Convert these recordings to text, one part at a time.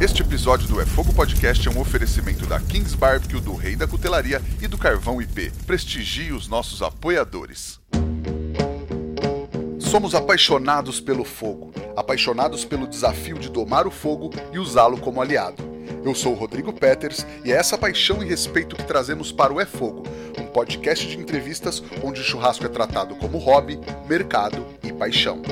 Este episódio do É Fogo Podcast é um oferecimento da Kings Barbecue, do Rei da Cutelaria e do Carvão IP. Prestigie os nossos apoiadores. Somos apaixonados pelo fogo, apaixonados pelo desafio de domar o fogo e usá-lo como aliado. Eu sou o Rodrigo Peters e é essa paixão e respeito que trazemos para o É Fogo, um podcast de entrevistas onde o churrasco é tratado como hobby, mercado e paixão.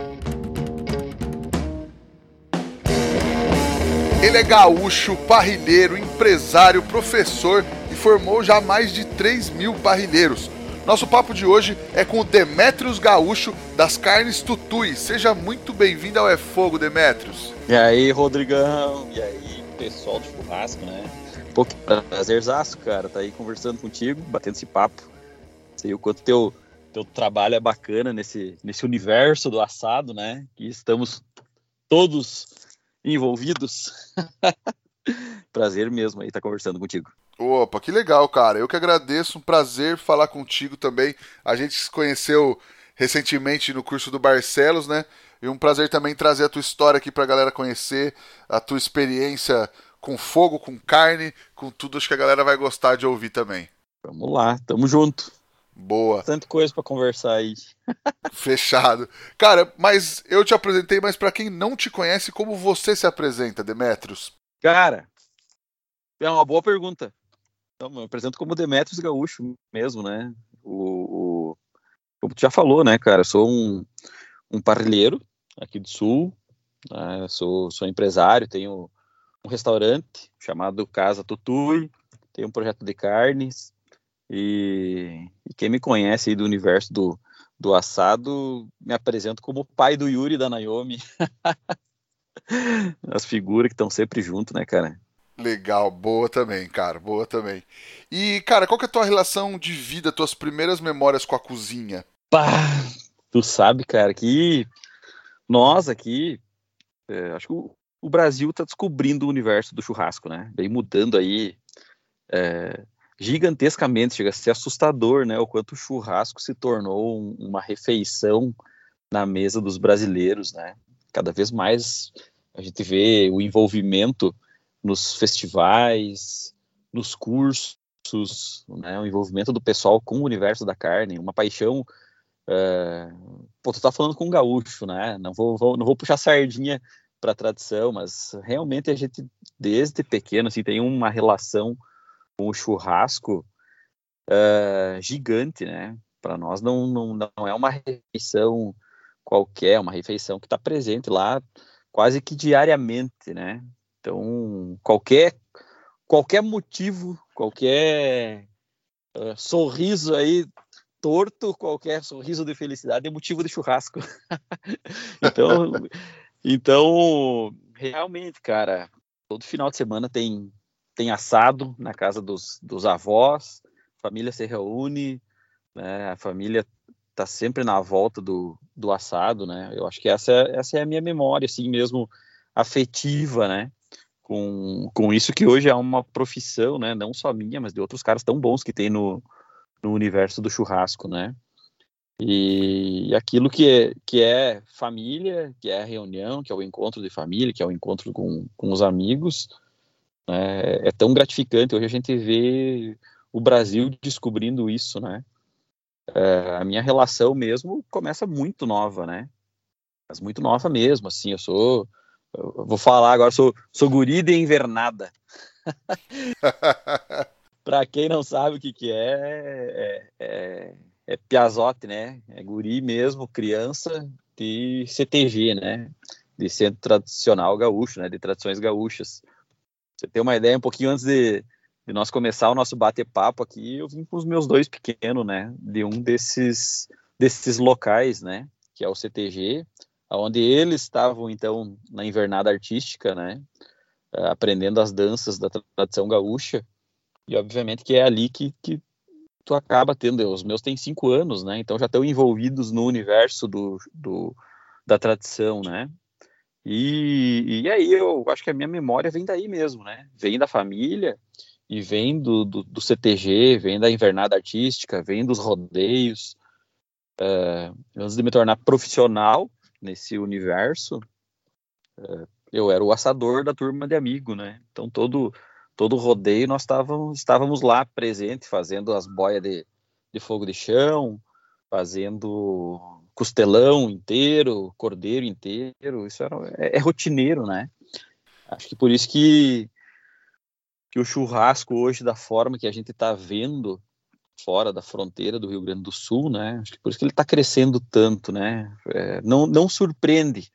Ele é gaúcho, parrilheiro, empresário, professor e formou já mais de 3 mil parrilheiros. Nosso papo de hoje é com o Demetrios Gaúcho das Carnes Tutui. Seja muito bem-vindo ao É Fogo, Demetrios. E aí, Rodrigão? E aí, pessoal do churrasco, né? Pô, que prazerzaço, cara, tá aí conversando contigo, batendo esse papo. Sei o quanto teu, teu trabalho é bacana nesse, nesse universo do assado, né? Que estamos todos envolvidos. prazer mesmo aí estar conversando contigo. Opa, que legal, cara. Eu que agradeço, um prazer falar contigo também. A gente se conheceu recentemente no curso do Barcelos, né? E um prazer também trazer a tua história aqui pra galera conhecer, a tua experiência com fogo, com carne, com tudo. Acho que a galera vai gostar de ouvir também. Vamos lá, tamo junto. Boa. Tanta coisa para conversar aí. Fechado. Cara, mas eu te apresentei, mas para quem não te conhece, como você se apresenta, Demetrios? Cara, é uma boa pergunta. Então, eu apresento como Demetrios Gaúcho mesmo, né? O, o, como tu já falou, né, cara? Eu sou um, um parrilheiro aqui do Sul, né? sou, sou empresário, tenho um restaurante chamado Casa Tutui, tenho um projeto de carnes, e, e, quem me conhece aí do universo do, do assado, me apresento como o pai do Yuri da Naomi. As figuras que estão sempre junto, né, cara? Legal, boa também, cara, boa também. E, cara, qual que é a tua relação de vida, tuas primeiras memórias com a cozinha? Pá, tu sabe, cara, que nós aqui, é, acho que o, o Brasil está descobrindo o universo do churrasco, né? Bem mudando aí é, gigantescamente, chega a ser assustador, né? O quanto o churrasco se tornou um, uma refeição na mesa dos brasileiros, né? Cada vez mais a gente vê o envolvimento nos festivais, nos cursos, né? O envolvimento do pessoal com o universo da carne, uma paixão. Uh... Pô, tu tá falando com um gaúcho, né? Não vou, vou não vou puxar sardinha para tradição, mas realmente a gente desde pequeno assim tem uma relação o churrasco uh, gigante, né? Para nós não, não, não é uma refeição qualquer, uma refeição que está presente lá quase que diariamente, né? Então, qualquer, qualquer motivo, qualquer uh, sorriso aí torto, qualquer sorriso de felicidade é motivo de churrasco. então, então, realmente, cara, todo final de semana tem tem assado na casa dos, dos avós, família se reúne, né, a família está sempre na volta do, do assado, né? Eu acho que essa, essa é a minha memória, assim mesmo, afetiva, né? Com, com isso que hoje é uma profissão, né? Não só minha, mas de outros caras tão bons que tem no, no universo do churrasco, né? E aquilo que é, que é família, que é reunião, que é o encontro de família, que é o encontro com, com os amigos, é, é tão gratificante. Hoje a gente vê o Brasil descobrindo isso, né? É, a minha relação mesmo começa muito nova, né? Mas muito nova mesmo, assim, eu sou, eu vou falar agora, sou, sou guri de invernada. Para quem não sabe o que que é, é, é, é piazote, né? É guri mesmo, criança de CTG, né? De centro tradicional gaúcho, né? De tradições gaúchas você ter uma ideia, um pouquinho antes de, de nós começar o nosso bate-papo aqui, eu vim com os meus dois pequenos, né, de um desses, desses locais, né, que é o CTG, onde eles estavam, então, na invernada artística, né, eh, aprendendo as danças da tradição gaúcha, e obviamente que é ali que, que tu acaba tendo, os meus têm cinco anos, né, então já estão envolvidos no universo do, do da tradição, né, e, e aí eu acho que a minha memória vem daí mesmo, né? Vem da família e vem do, do, do CTG, vem da invernada artística, vem dos rodeios. Uh, antes de me tornar profissional nesse universo, uh, eu era o assador da turma de amigo, né? Então todo todo rodeio nós estávamos, estávamos lá presente, fazendo as boias de, de fogo de chão, fazendo costelão inteiro, cordeiro inteiro, isso era, é, é rotineiro, né? Acho que por isso que, que o churrasco hoje, da forma que a gente está vendo fora da fronteira do Rio Grande do Sul, né? Acho que por isso que ele está crescendo tanto, né? É, não, não surpreende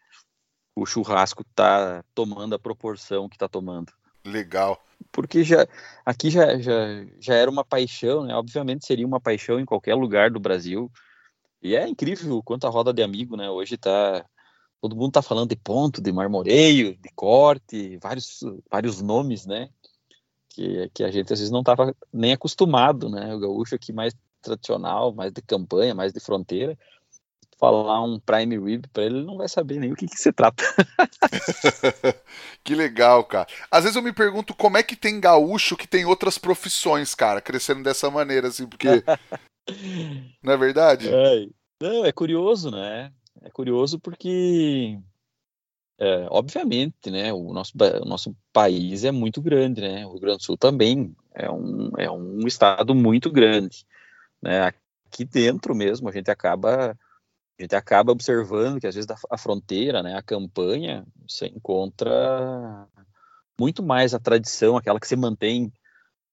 o churrasco tá tomando a proporção que está tomando. Legal. Porque já aqui já, já, já era uma paixão, né? Obviamente seria uma paixão em qualquer lugar do Brasil. E é incrível quanto a roda de amigo, né? Hoje tá todo mundo tá falando de ponto, de marmoreio, de corte, vários vários nomes, né? Que, que a gente às vezes não estava nem acostumado, né? O gaúcho aqui mais tradicional, mais de campanha, mais de fronteira, falar um prime rib para ele, ele não vai saber nem o que, que se trata. que legal, cara. Às vezes eu me pergunto como é que tem gaúcho que tem outras profissões, cara, crescendo dessa maneira, assim, porque. não é verdade? É, não, é curioso, né? É curioso porque. É, obviamente, né, o nosso, o nosso país é muito grande, né, o Rio Grande do Sul também é um, é um estado muito grande, né, aqui dentro mesmo a gente acaba a gente acaba observando que às vezes a fronteira, né, a campanha, você encontra muito mais a tradição, aquela que se mantém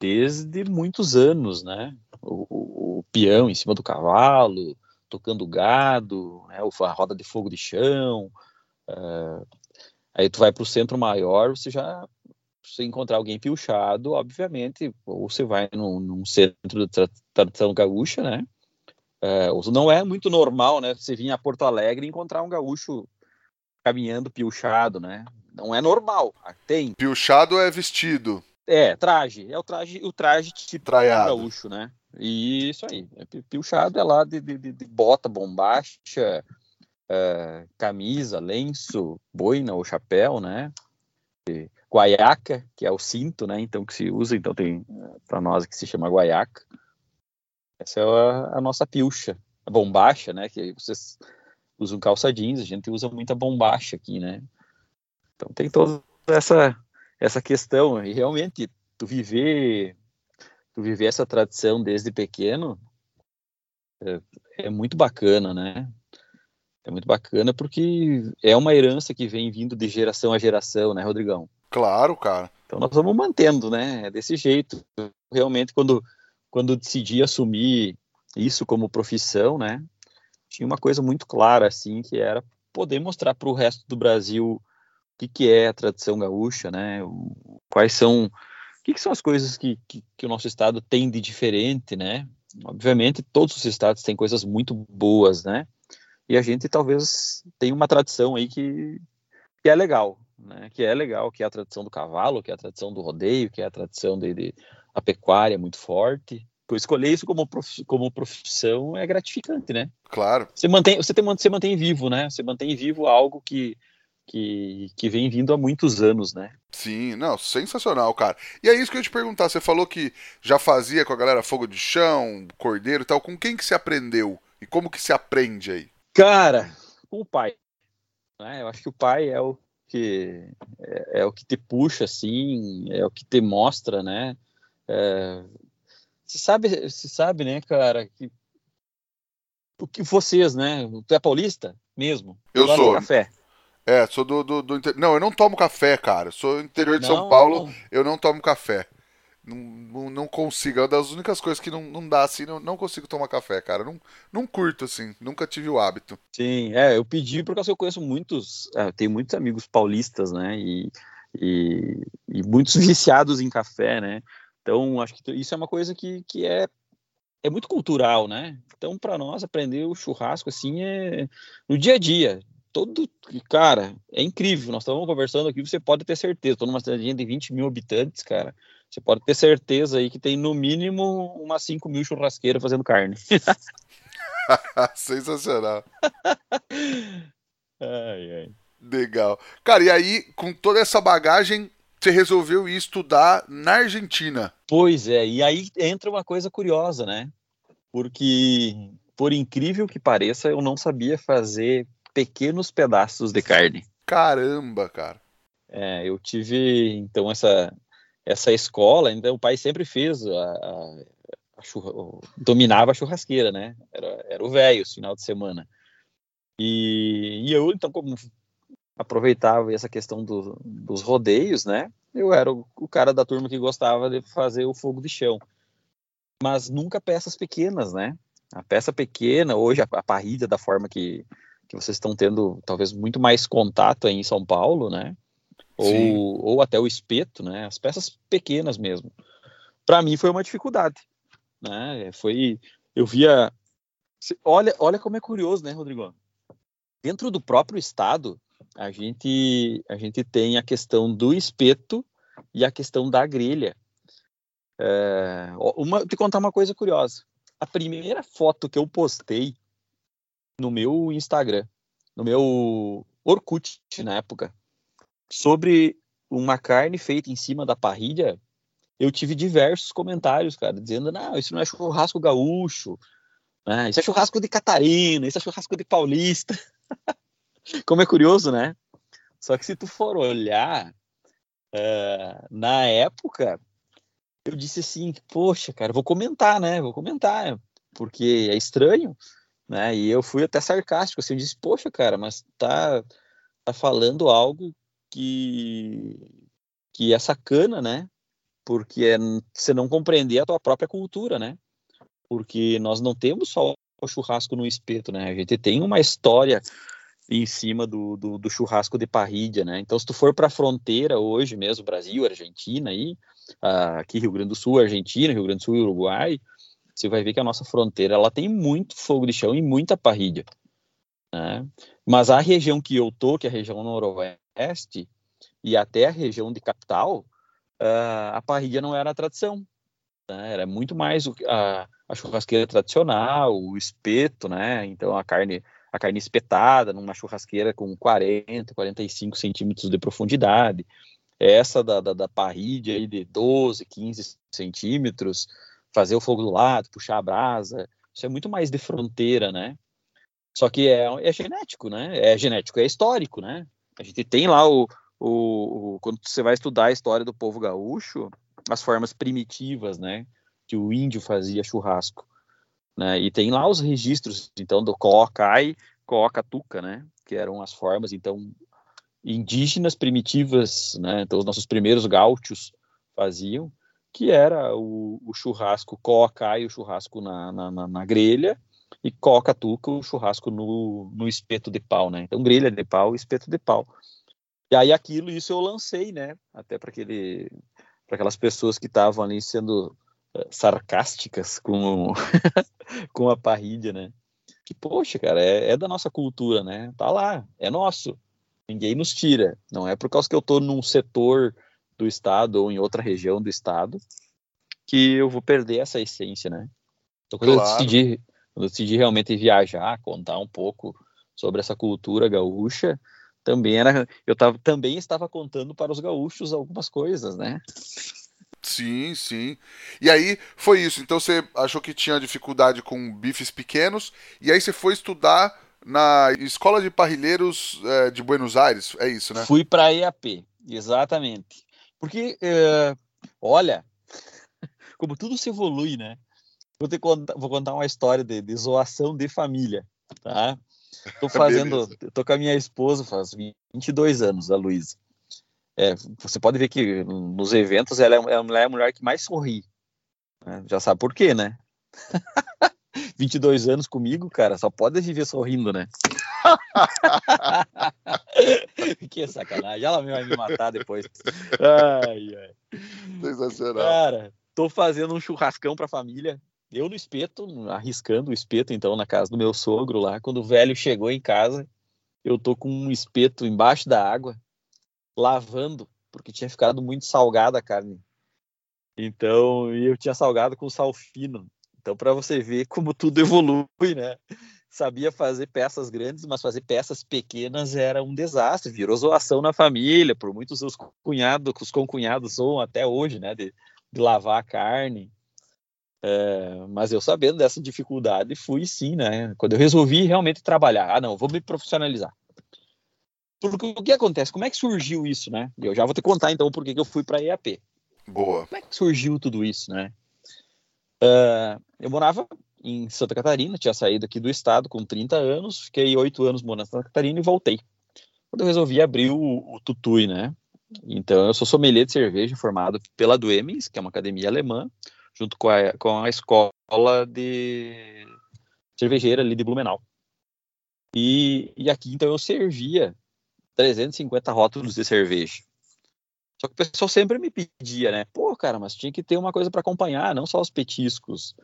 desde muitos anos, né? O, peão em cima do cavalo, tocando gado, né? a roda de fogo de chão. Uh, aí tu vai para o centro maior, você já se encontrar alguém piochado, obviamente, ou você vai num, num centro de tra tradição gaúcha, né? É, não é muito normal, né? Você vir a Porto Alegre e encontrar um gaúcho caminhando piochado, né? Não é normal. Ah, tem. Piochado é vestido. É, traje. É o traje, o traje tipo Traiado. gaúcho, né? E isso aí. É, piochado é lá de, de, de bota, bombacha, é, camisa, lenço, boina ou chapéu, né? E guaiaca, que é o cinto, né? Então que se usa, então tem para nós que se chama guaiaca. Essa é a, a nossa pilcha. A bombacha, né? Que vocês usam calça jeans, a gente usa muita bombacha aqui, né? Então tem toda essa, essa questão. E realmente, tu viver, viver essa tradição desde pequeno é, é muito bacana, né? É muito bacana porque é uma herança que vem vindo de geração a geração, né, Rodrigão? Claro, cara. Então nós vamos mantendo, né? É desse jeito. Realmente, quando quando decidi assumir isso como profissão, né, tinha uma coisa muito clara, assim, que era poder mostrar para o resto do Brasil o que, que é a tradição gaúcha, né, quais são, o que, que são as coisas que, que, que, o nosso estado tem de diferente, né, obviamente todos os estados têm coisas muito boas, né, e a gente talvez tenha uma tradição aí que, que é legal, né, que é legal, que é a tradição do cavalo, que é a tradição do rodeio, que é a tradição de, de a pecuária é muito forte. Escolher isso como, prof, como profissão é gratificante, né? Claro. Você mantém, você, tem, você mantém vivo, né? Você mantém vivo algo que, que, que vem vindo há muitos anos, né? Sim, não, sensacional, cara. E é isso que eu ia te perguntar. Você falou que já fazia com a galera fogo de chão, cordeiro e tal. Com quem que se aprendeu? E como que se aprende aí? Cara, com o pai. Né? Eu acho que o pai é o que é, é o que te puxa, assim, é o que te mostra, né? É, você sabe, você sabe, né, cara, que o que vocês, né? Tu é paulista mesmo? Eu sou. Café. É, sou do, do, do, Não, eu não tomo café, cara. Sou interior de não, São Paulo, não. eu não tomo café. Não, não, não, consigo. É uma das únicas coisas que não, não dá assim, não, não consigo tomar café, cara. Não, não curto, assim. Nunca tive o hábito. Sim, é, eu pedi porque eu conheço muitos. É, tenho muitos amigos paulistas, né? E, e, e muitos viciados em café, né? Então, acho que isso é uma coisa que, que é, é muito cultural, né? Então, para nós, aprender o churrasco, assim, é no dia a dia. Todo, cara, é incrível. Nós estamos conversando aqui, você pode ter certeza. Estou numa cidade de 20 mil habitantes, cara. Você pode ter certeza aí que tem no mínimo umas 5 mil churrasqueiras fazendo carne. Sensacional. ai, ai. Legal. Cara, e aí, com toda essa bagagem, você resolveu ir estudar na Argentina. Pois é, e aí entra uma coisa curiosa, né? Porque, por incrível que pareça, eu não sabia fazer pequenos pedaços de carne. Caramba, cara. É, eu tive, então, essa, essa escola, então o pai sempre fez, a, a, a churra, dominava a churrasqueira, né? Era, era o velho, final de semana. E, e, eu, então, como aproveitava essa questão do, dos rodeios, né? Eu era o, o, cara da turma que gostava de fazer o fogo de chão. Mas nunca peças pequenas, né? A peça pequena, hoje a, a parrilha da forma que, que vocês estão tendo talvez muito mais contato aí em São Paulo, né? Ou, ou até o espeto, né? As peças pequenas mesmo. Para mim foi uma dificuldade, né? Foi, eu via, olha, olha como é curioso, né, Rodrigo? Dentro do próprio estado, a gente a gente tem a questão do espeto e a questão da grelha. É, uma, te contar uma coisa curiosa a primeira foto que eu postei no meu Instagram, no meu Orkut na época, sobre uma carne feita em cima da parrilha, eu tive diversos comentários, cara, dizendo: não, isso não é churrasco gaúcho, né? isso é churrasco de Catarina, isso é churrasco de paulista. Como é curioso, né? Só que se tu for olhar, uh, na época, eu disse assim, poxa, cara, vou comentar, né? Vou comentar, porque é estranho, né? E eu fui até sarcástico, assim, eu disse, poxa, cara, mas tá, tá falando algo que, que é sacana, né? Porque é você não compreender a tua própria cultura, né? Porque nós não temos só o churrasco no espeto, né? A gente tem uma história em cima do, do, do churrasco de parrilha, né? Então, se tu for para a fronteira hoje mesmo, Brasil, Argentina, aí, aqui Rio Grande do Sul, Argentina, Rio Grande do Sul e Uruguai, você vai ver que a nossa fronteira ela tem muito fogo de chão e muita parrilha. Né? Mas a região que eu tô, que é a região noroeste, e até a região de capital, uh, a parrilha não era a tradição. Né? Era muito mais o, a, a churrasqueira tradicional, o espeto, né? Então a carne a carne espetada numa churrasqueira com 40, 45 centímetros de profundidade essa da, da, da parrilha aí de 12, 15 centímetros, fazer o fogo do lado, puxar a brasa, isso é muito mais de fronteira, né? Só que é, é genético, né? É genético, é histórico, né? A gente tem lá o, o, o, quando você vai estudar a história do povo gaúcho, as formas primitivas, né? Que o índio fazia churrasco, né? E tem lá os registros, então, do coca e coca-tuca, né? Que eram as formas, então, indígenas primitivas, né? Então, os nossos primeiros gaúchos faziam, que era o, o churrasco coca e o churrasco na, na, na, na grelha, e coca-tuca, o churrasco no, no espeto de pau, né? Então, grelha de pau, espeto de pau. E aí, aquilo, isso eu lancei, né? Até para aquele, para aquelas pessoas que estavam ali sendo uh, sarcásticas com, com a parrilha, né? Que, poxa, cara, é, é da nossa cultura, né? Tá lá, é nosso. Ninguém nos tira. Não é por causa que eu estou num setor do estado ou em outra região do estado que eu vou perder essa essência, né? Então, quando, claro. eu decidi, quando eu decidi realmente viajar, contar um pouco sobre essa cultura gaúcha, também era, eu tava, também estava contando para os gaúchos algumas coisas, né? Sim, sim. E aí foi isso. Então você achou que tinha dificuldade com bifes pequenos e aí você foi estudar na Escola de Parrilheiros é, de Buenos Aires, é isso, né? Fui para a EAP, exatamente. Porque, é, olha, como tudo se evolui, né? Vou, te contar, vou contar uma história de, de zoação de família, tá? Tô fazendo, tô com a minha esposa faz 22 anos, a Luísa. É, você pode ver que nos eventos ela é, ela é a mulher que mais sorri. Né? Já sabe por quê, né? 22 anos comigo, cara, só pode viver sorrindo, né? que sacanagem. Ela vai me matar depois. Ai, ai. Sensacional. Cara, tô fazendo um churrascão pra família. Eu no espeto, arriscando o espeto, então, na casa do meu sogro lá. Quando o velho chegou em casa, eu tô com um espeto embaixo da água, lavando, porque tinha ficado muito salgada a carne. Então, eu tinha salgado com sal fino. Então, para você ver como tudo evolui, né? Sabia fazer peças grandes, mas fazer peças pequenas era um desastre. Virou zoação na família, por muitos os cunhados, os concunhados são até hoje, né? De, de lavar a carne. É, mas eu sabendo dessa dificuldade, fui sim, né? Quando eu resolvi realmente trabalhar, ah, não, vou me profissionalizar. Porque o que acontece? Como é que surgiu isso, né? Eu já vou te contar então por que eu fui para a EAP. Boa. Como é que surgiu tudo isso, né? Uh, eu morava em Santa Catarina, tinha saído aqui do estado com 30 anos, fiquei oito anos morando em Santa Catarina e voltei. Quando eu resolvi abrir o, o Tutui, né? Então, eu sou sommelier de cerveja formado pela Duemis, que é uma academia alemã, junto com a, com a escola de cervejeira ali de Blumenau. E, e aqui, então, eu servia 350 rótulos de cerveja. Só que o pessoal sempre me pedia, né? Pô, cara, mas tinha que ter uma coisa para acompanhar, não só os petiscos.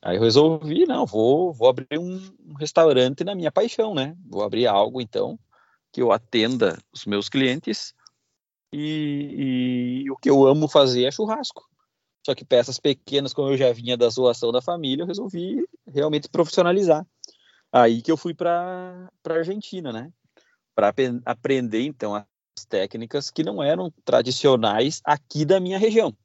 Aí eu resolvi, não, vou, vou abrir um, restaurante na minha paixão, né? Vou abrir algo, então, que eu atenda os meus clientes e, e, o que eu amo fazer é churrasco. Só que peças pequenas, como eu já vinha da zoação da família, eu resolvi realmente profissionalizar. Aí que eu fui para a Argentina, né? Para aprender, então, as técnicas que não eram tradicionais aqui da minha região.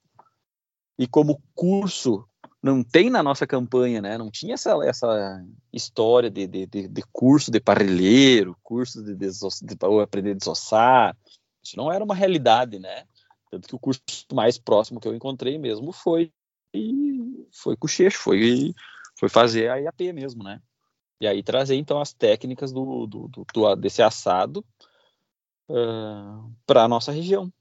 E como curso não tem na nossa campanha, né? Não tinha essa, essa história de, de, de, de curso de parrilheiro, curso de, de, de, de aprender a desossar. Isso não era uma realidade, né? Tanto que o curso mais próximo que eu encontrei mesmo foi foi com o Cheixo, foi, foi fazer a IAP mesmo, né? E aí trazer então as técnicas do, do, do, do desse assado uh, para a nossa região.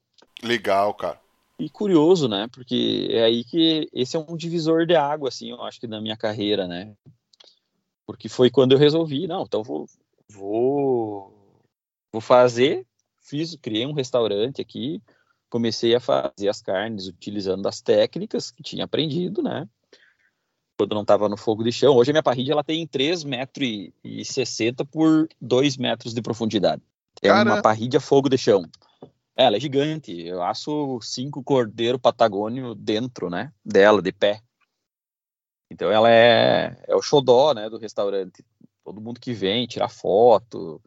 Legal, cara e curioso, né? Porque é aí que esse é um divisor de água, assim, eu acho que na minha carreira, né? Porque foi quando eu resolvi, não, então vou, vou, vou fazer, fiz, criei um restaurante aqui, comecei a fazer as carnes utilizando as técnicas que tinha aprendido, né? Quando não estava no fogo de chão. Hoje a minha parrilha ela tem 3,60 metros por 2 metros de profundidade. É Cara... uma parrilha fogo de chão. Ela é gigante. Eu acho cinco cordeiro patagônio dentro, né? Dela, de pé. Então ela é, é o xodó, né? Do restaurante. Todo mundo que vem tirar foto,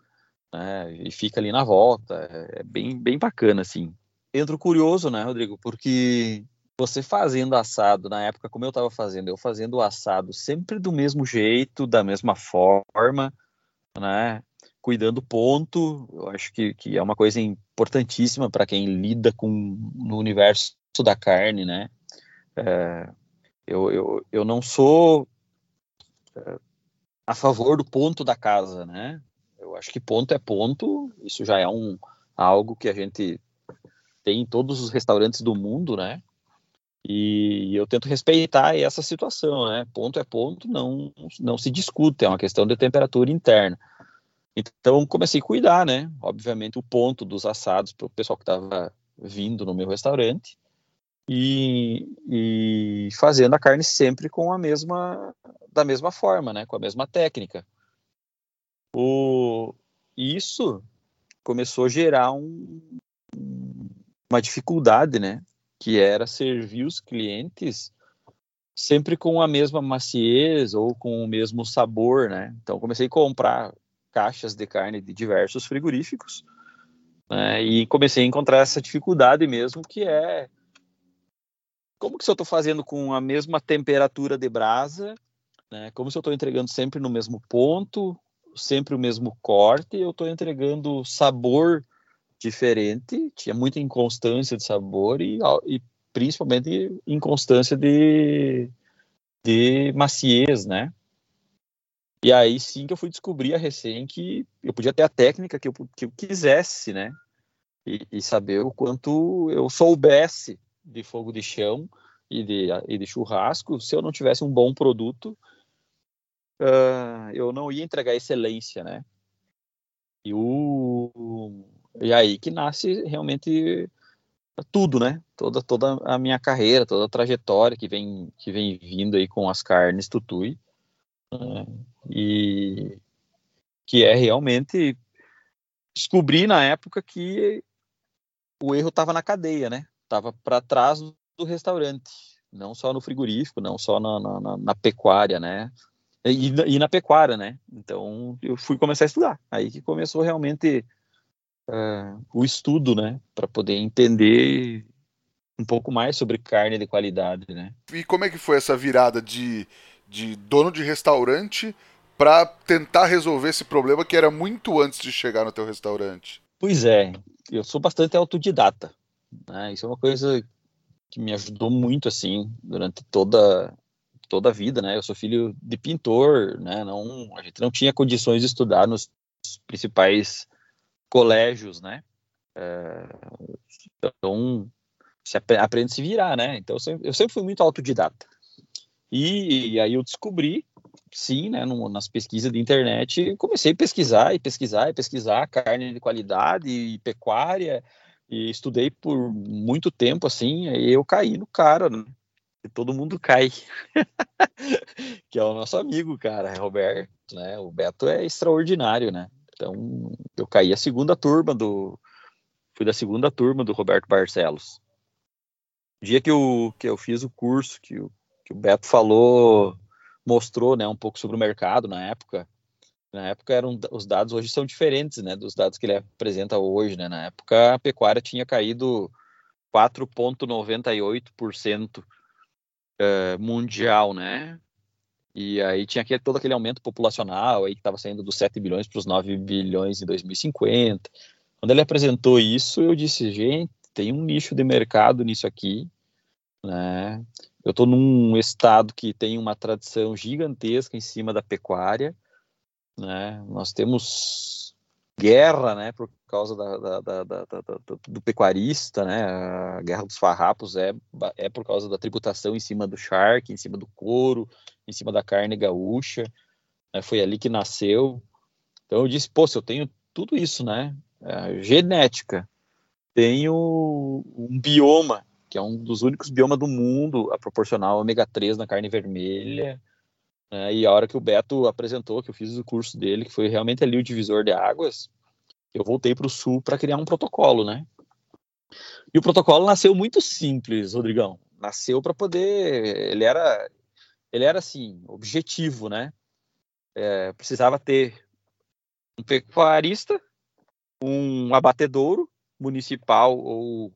né? E fica ali na volta. É bem, bem bacana, assim. Entro curioso, né, Rodrigo? Porque você fazendo assado na época como eu estava fazendo, eu fazendo o assado sempre do mesmo jeito, da mesma forma, né? Cuidando ponto, eu acho que, que é uma coisa importantíssima para quem lida com no universo da carne, né? É, eu, eu, eu não sou é, a favor do ponto da casa, né? Eu acho que ponto é ponto, isso já é um algo que a gente tem em todos os restaurantes do mundo, né? E eu tento respeitar essa situação, né? Ponto é ponto, não não se discute, é uma questão de temperatura interna. Então comecei a cuidar, né? Obviamente o ponto dos assados para o pessoal que estava vindo no meu restaurante e, e, fazendo a carne sempre com a mesma da mesma forma, né? Com a mesma técnica. O isso começou a gerar um, uma dificuldade, né? Que era servir os clientes sempre com a mesma maciez ou com o mesmo sabor, né? Então comecei a comprar caixas de carne de diversos frigoríficos, né, e comecei a encontrar essa dificuldade mesmo, que é como que se eu estou fazendo com a mesma temperatura de brasa, né, como se eu estou entregando sempre no mesmo ponto, sempre o mesmo corte, eu estou entregando sabor diferente, tinha muita inconstância de sabor e, e principalmente inconstância de, de maciez, né? E aí sim que eu fui descobrir a recém que eu podia ter a técnica que eu, que eu quisesse, né? E, e, saber o quanto eu soubesse de fogo de chão e de, e de churrasco, se eu não tivesse um bom produto, uh, eu não ia entregar excelência, né? E, o, e aí que nasce realmente tudo, né? Toda, toda a minha carreira, toda a trajetória que vem, que vem vindo aí com as carnes tutui. Né? E que é realmente descobrir na época que o erro estava na cadeia, né? Estava para trás do restaurante, não só no frigorífico, não só na, na, na pecuária, né? E, e, na pecuária, né? Então eu fui começar a estudar. Aí que começou realmente uh, o estudo, né? Para poder entender um pouco mais sobre carne de qualidade, né? E como é que foi essa virada de, de dono de restaurante para tentar resolver esse problema que era muito antes de chegar no teu restaurante? Pois é, eu sou bastante autodidata. Né? Isso é uma coisa que me ajudou muito assim durante toda toda a vida, né? Eu sou filho de pintor, né? Não, a gente não tinha condições de estudar nos principais colégios, né? É, então se aprende a se virar, né? Então eu sempre, eu sempre fui muito autodidata. E, e, aí eu descobri, sim, né, no, nas pesquisas de internet, comecei a pesquisar e pesquisar e pesquisar carne de qualidade e pecuária e estudei por muito tempo assim, aí eu caí no cara, né? todo mundo cai. que é o nosso amigo, cara, Roberto, né? O Beto é extraordinário, né? Então, eu caí a segunda turma do fui da segunda turma do Roberto Barcelos. Dia que eu, que eu fiz o curso que o, que o Beto falou, mostrou, né, um pouco sobre o mercado na época, na época eram os dados hoje são diferentes, né, dos dados que ele apresenta hoje, né? Na época a pecuária tinha caído 4.98% uh, mundial, né? E aí tinha aquele, todo aquele aumento populacional aí que estava saindo dos 7 bilhões para os 9 bilhões em 2050. Quando ele apresentou isso, eu disse, gente, tem um nicho de mercado nisso aqui, né? Eu estou num estado que tem uma tradição gigantesca em cima da pecuária, né? Nós temos guerra, né, por causa da, da, da, do pecuarista, né? A guerra dos farrapos é, é por causa da tributação em cima do charque, em cima do couro, em cima da carne gaúcha. Né? Foi ali que nasceu. Então eu disse, pô, se eu tenho tudo isso, né? É, genética, tenho um bioma, que é um dos únicos biomas do mundo a proporcionar ômega 3 na carne vermelha. Né? E a hora que o Beto apresentou, que eu fiz o curso dele, que foi realmente ali o divisor de águas, eu voltei para o Sul para criar um protocolo, né? E o protocolo nasceu muito simples, Rodrigão. Nasceu para poder. Ele era, ele era assim, objetivo, né? É, precisava ter um pecuarista, um abatedouro municipal ou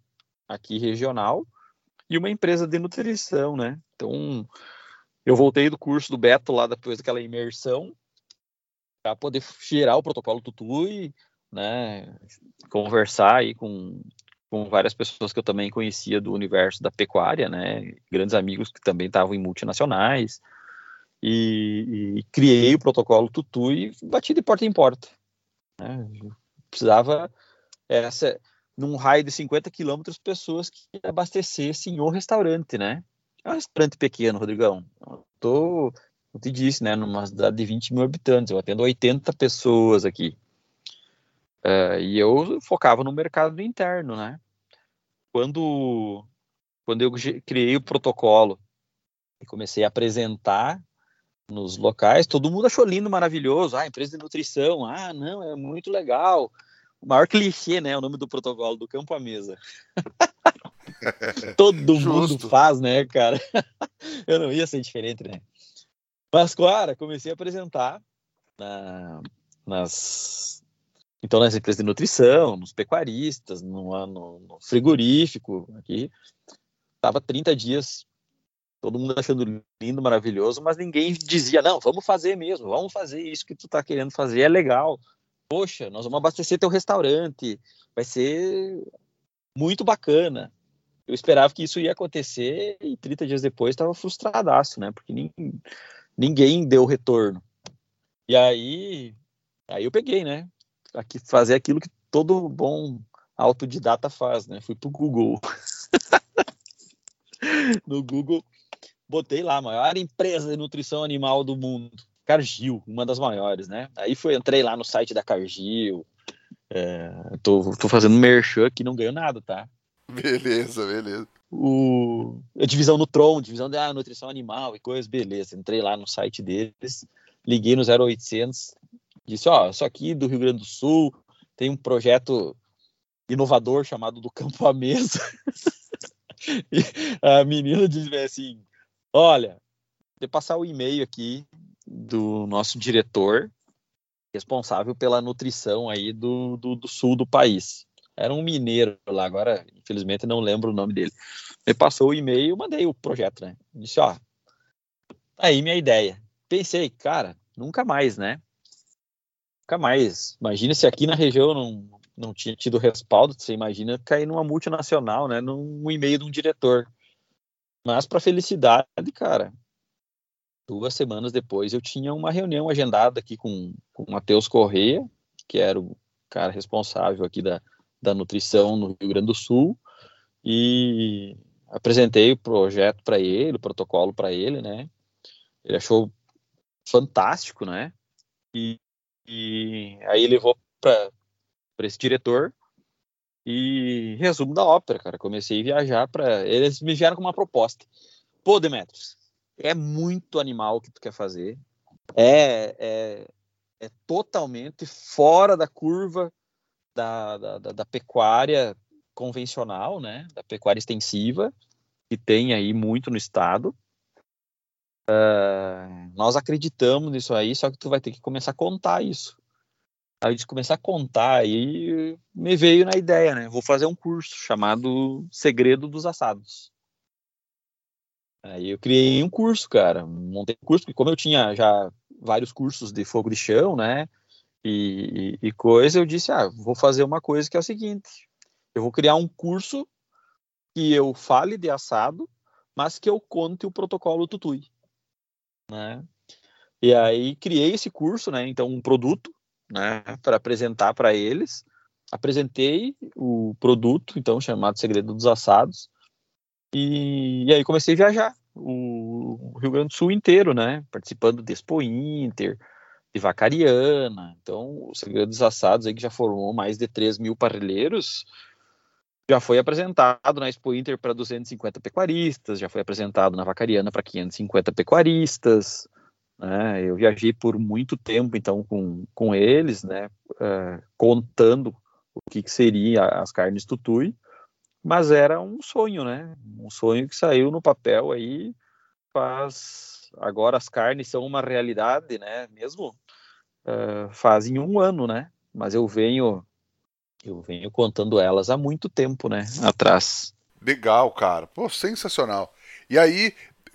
aqui regional e uma empresa de nutrição, né? Então, eu voltei do curso do Beto lá depois daquela imersão para poder gerar o protocolo Tutui, né? Conversar aí com, com várias pessoas que eu também conhecia do universo da pecuária, né? Grandes amigos que também estavam em multinacionais. E, e, criei o protocolo Tutu e bati de porta em porta. Né? Precisava essa num raio de 50 quilômetros pessoas que abastecessem o restaurante, né? É um restaurante pequeno, Rodrigão. Eu tô, eu te disse, né? Numa cidade de 20 mil habitantes, eu atendo 80 pessoas aqui. Uh, e eu focava no mercado interno, né? Quando, quando eu criei o protocolo e comecei a apresentar nos locais, todo mundo achou lindo, maravilhoso. Ah, empresa de nutrição, ah, não, é muito legal. O maior clichê, né? O nome do protocolo do campo à mesa. todo mundo faz, né, cara? eu não ia ser diferente, né? Mas, claro, comecei a apresentar na, nas, então, nas empresas de nutrição, nos pecuaristas, no, no, no frigorífico, aqui, estava 30 dias, todo mundo achando lindo, maravilhoso, mas ninguém dizia, não, vamos fazer mesmo, vamos fazer isso que tu está querendo fazer, é legal. Poxa, nós vamos abastecer teu restaurante, vai ser muito bacana. Eu esperava que isso ia acontecer e 30 dias depois estava frustradaço, né? Porque ninguém, ninguém deu retorno. E aí, aí eu peguei, né? aqui fazer aquilo que todo bom autodidata faz, né? Fui pro Google. no Google, botei lá, maior empresa de nutrição animal do mundo. Cargill, uma das maiores, né? Aí foi, entrei lá no site da Cargill. É, tô, tô fazendo merchan aqui, não ganho nada, tá? Beleza, beleza. O, a divisão no Tron, divisão de ah, nutrição animal e coisas, beleza. Entrei lá no site deles, liguei no 0800, disse, ó, oh, só aqui do Rio Grande do Sul tem um projeto inovador chamado do Campo à Mesa. e a menina disse assim, olha, de passar o e-mail aqui do nosso diretor responsável pela nutrição aí do, do, do, sul do país. Era um mineiro lá, agora infelizmente não lembro o nome dele. Me passou o e-mail, mandei o projeto, né? Disse, ó, aí minha ideia. Pensei, cara, nunca mais, né? nunca mais. Imagina se aqui na região não, não tinha tido respaldo, você imagina cair numa multinacional, né, num e-mail de um diretor. Mas para felicidade, cara, duas semanas depois eu tinha uma reunião agendada aqui com, com o Matheus Corrêa, que era o cara responsável aqui da, da nutrição no Rio Grande do Sul, e apresentei o projeto para ele, o protocolo para ele, né? Ele achou fantástico, né? E, e aí levou para esse diretor e resumo da ópera, cara. Comecei a viajar para eles me vieram com uma proposta. Pô, Demetrios, é muito animal o que tu quer fazer. É, é, é totalmente fora da curva da, da, da, da pecuária convencional, né? Da pecuária extensiva que tem aí muito no estado. Uh, nós acreditamos nisso aí, só que tu vai ter que começar a contar isso. Aí de começar a contar, aí me veio na ideia, né? Vou fazer um curso chamado Segredo dos Assados. Aí eu criei um curso, cara. Montei um curso, porque como eu tinha já vários cursos de fogo de chão, né? E, e, coisa, eu disse, ah, vou fazer uma coisa que é o seguinte. Eu vou criar um curso que eu fale de assado, mas que eu conte o protocolo Tutui, né? E aí criei esse curso, né? Então um produto né, para apresentar para eles. Apresentei o produto, então chamado Segredo dos Assados, e, e aí comecei a viajar o, Rio Grande do Sul inteiro, né, participando de Expo Inter, de Vacariana. Então, o Segredo dos Assados, aí, que já formou mais de 3 mil parrilheiros, já foi apresentado na Expo Inter para 250 pecuaristas, já foi apresentado na Vacariana para 550 pecuaristas, né? Eu viajei por muito tempo, então, com, com eles, né? Uh, contando o que, que seria as carnes tutui, mas era um sonho, né? Um sonho que saiu no papel aí faz... Agora as carnes são uma realidade, né? Mesmo uh, fazem um ano, né? Mas eu venho eu venho contando elas há muito tempo, né? Atrás. Legal, cara. Pô, sensacional. E aí,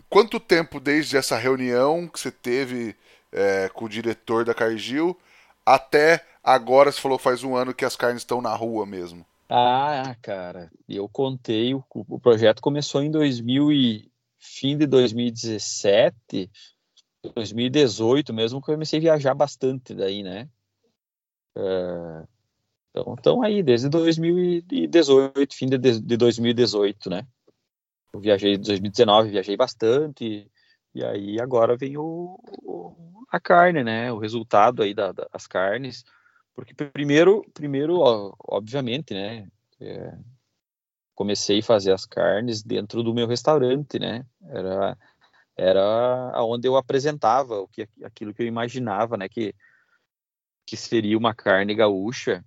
quanto tempo desde essa reunião que você teve é, com o diretor da Cargill até agora, você falou faz um ano que as carnes estão na rua mesmo? Ah, cara, eu contei, o, o projeto começou em 2000 e fim de 2017, 2018 mesmo, que eu comecei a viajar bastante daí, né? Uh, então, então aí, desde 2018, fim de, de 2018, né? Eu viajei em 2019, viajei bastante, e aí agora vem o, o a carne, né? O resultado aí da, das carnes, porque primeiro, primeiro, obviamente, né? É, comecei a fazer as carnes dentro do meu restaurante, né? Era era onde eu apresentava o que aquilo que eu imaginava, né? Que que seria uma carne gaúcha.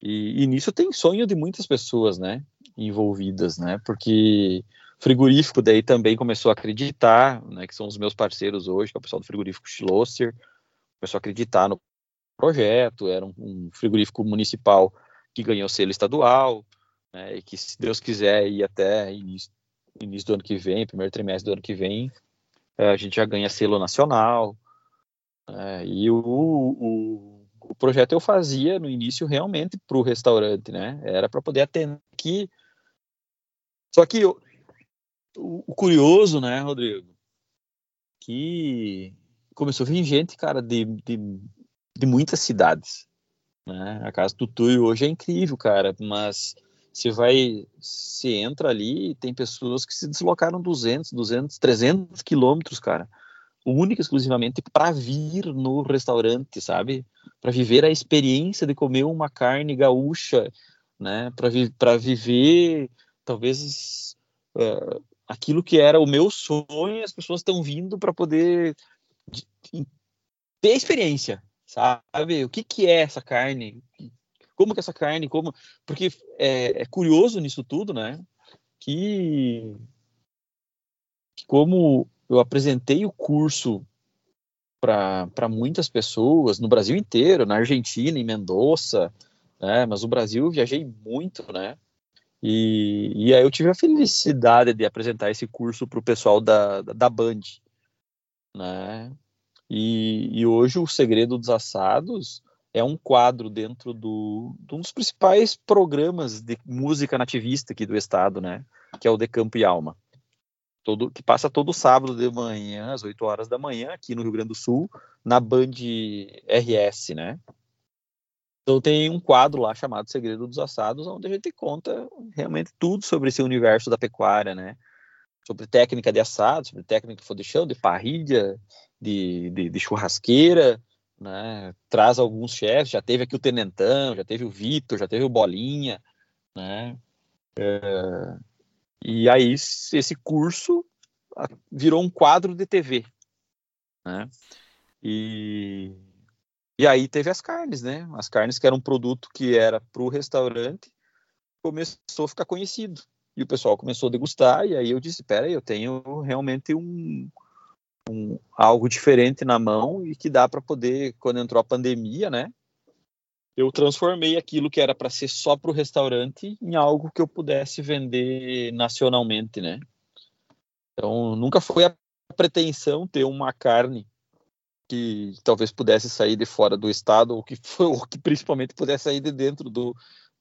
E, e nisso tem sonho de muitas pessoas, né? Envolvidas, né? Porque frigorífico daí também começou a acreditar, né, que são os meus parceiros hoje, que é o pessoal do frigorífico Schlosser, começou a acreditar no projeto, era um, um frigorífico municipal que ganhou selo estadual, né, e que se Deus quiser ir até início, início do ano que vem, primeiro trimestre do ano que vem, é, a gente já ganha selo nacional, é, e o, o, o, projeto eu fazia no início realmente para o restaurante, né, era para poder atender aqui, só que eu, o, curioso, né, Rodrigo, que começou a vir gente, cara, de, de, de muitas cidades. Né? A casa do Tuyo hoje é incrível, cara, mas você vai, você entra ali e tem pessoas que se deslocaram 200, 200, 300 quilômetros, cara, única exclusivamente para vir no restaurante, sabe? Para viver a experiência de comer uma carne gaúcha, né? Para vi viver, talvez, uh, aquilo que era o meu sonho, as pessoas estão vindo para poder ter experiência, sabe? O que, que é essa carne? Como que é essa carne? Como? Porque é, é curioso nisso tudo, né? Que, que como eu apresentei o curso para muitas pessoas no Brasil inteiro, na Argentina, em Mendoza, né? Mas o Brasil eu viajei muito, né? E, e aí eu tive a felicidade de apresentar esse curso para o pessoal da, da Band, né? E, e, hoje o segredo dos assados é um quadro dentro do, de um dos principais programas de música nativista aqui do estado, né? Que é o De Campo e Alma. Todo, que passa todo sábado de manhã, às 8 horas da manhã, aqui no Rio Grande do Sul, na Band RS, né? Então tem um quadro lá chamado Segredo dos Assados, onde a gente conta realmente tudo sobre esse universo da pecuária, né? Sobre técnica de assado, sobre técnica de chão, de parrilha, de, de, de churrasqueira, né? Traz alguns chefes, já teve aqui o Tenentão, já teve o Vitor, já teve o Bolinha, né? É, e aí esse curso virou um quadro de TV, né? E, e aí teve as carnes, né? As carnes que eram um produto que era para o restaurante, começou a ficar conhecido. E o pessoal começou a degustar, e aí eu disse, espera eu tenho realmente um, um, algo diferente na mão e que dá para poder, quando entrou a pandemia, né? Eu transformei aquilo que era para ser só para o restaurante em algo que eu pudesse vender nacionalmente, né? Então, nunca foi a pretensão ter uma carne que talvez pudesse sair de fora do estado ou que, ou que principalmente pudesse sair de dentro do,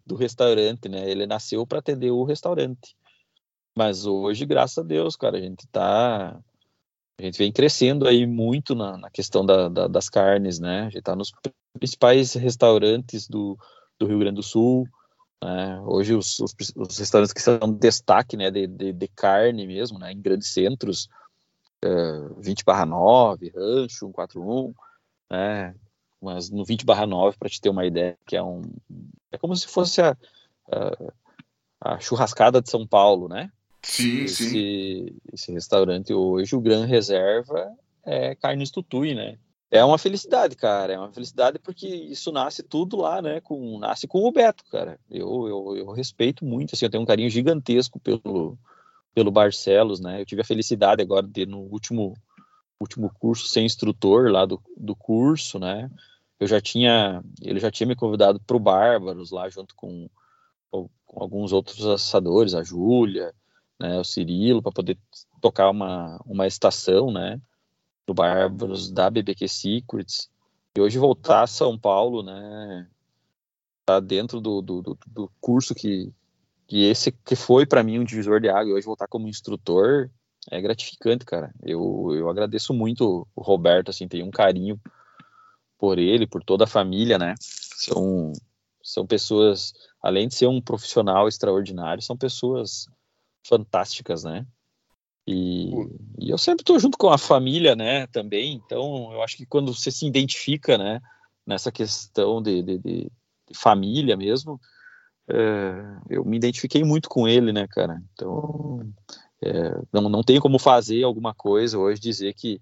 do restaurante, né? Ele nasceu para atender o restaurante. Mas hoje, graças a Deus, cara, a gente tá a gente vem crescendo aí muito na, na questão da, da, das carnes, né? A gente está nos principais restaurantes do, do Rio Grande do Sul. Né? Hoje os, os, os, restaurantes que são destaque, né, de, de, de carne mesmo, né, em grandes centros, uh, 20 barra 9, Rancho, 141, né? Mas no 20 barra 9, para te ter uma ideia, que é um... É como se fosse a, a, a churrascada de São Paulo, né? Sim, esse, sim. Esse restaurante hoje, o Gran Reserva, é carnes tutui, né? É uma felicidade, cara. É uma felicidade porque isso nasce tudo lá, né? Com, nasce com o Beto, cara. Eu, eu, eu respeito muito, assim, eu tenho um carinho gigantesco pelo, pelo Barcelos, né? Eu tive a felicidade agora de, no último, último curso, ser instrutor lá do, do curso, né? Eu já tinha, ele já tinha me convidado para o Bárbaros lá, junto com, com alguns outros assadores, a Júlia, né, o Cirilo, para poder tocar uma, uma estação, né, do Bárbaros da BBQ Secrets, e hoje voltar a São Paulo, né, tá dentro do, do, do, do curso que, que esse que foi para mim um divisor de água, e hoje voltar como instrutor, é gratificante, cara. Eu, eu agradeço muito o Roberto, assim, tenho um carinho por ele, por toda a família, né, são, são pessoas, além de ser um profissional extraordinário, são pessoas fantásticas, né? E, e, eu sempre estou junto com a família, né, também, então eu acho que quando você se identifica, né, nessa questão de, de, de, de família mesmo, é, eu me identifiquei muito com ele, né, cara, então é, não, não tenho como fazer alguma coisa hoje, dizer que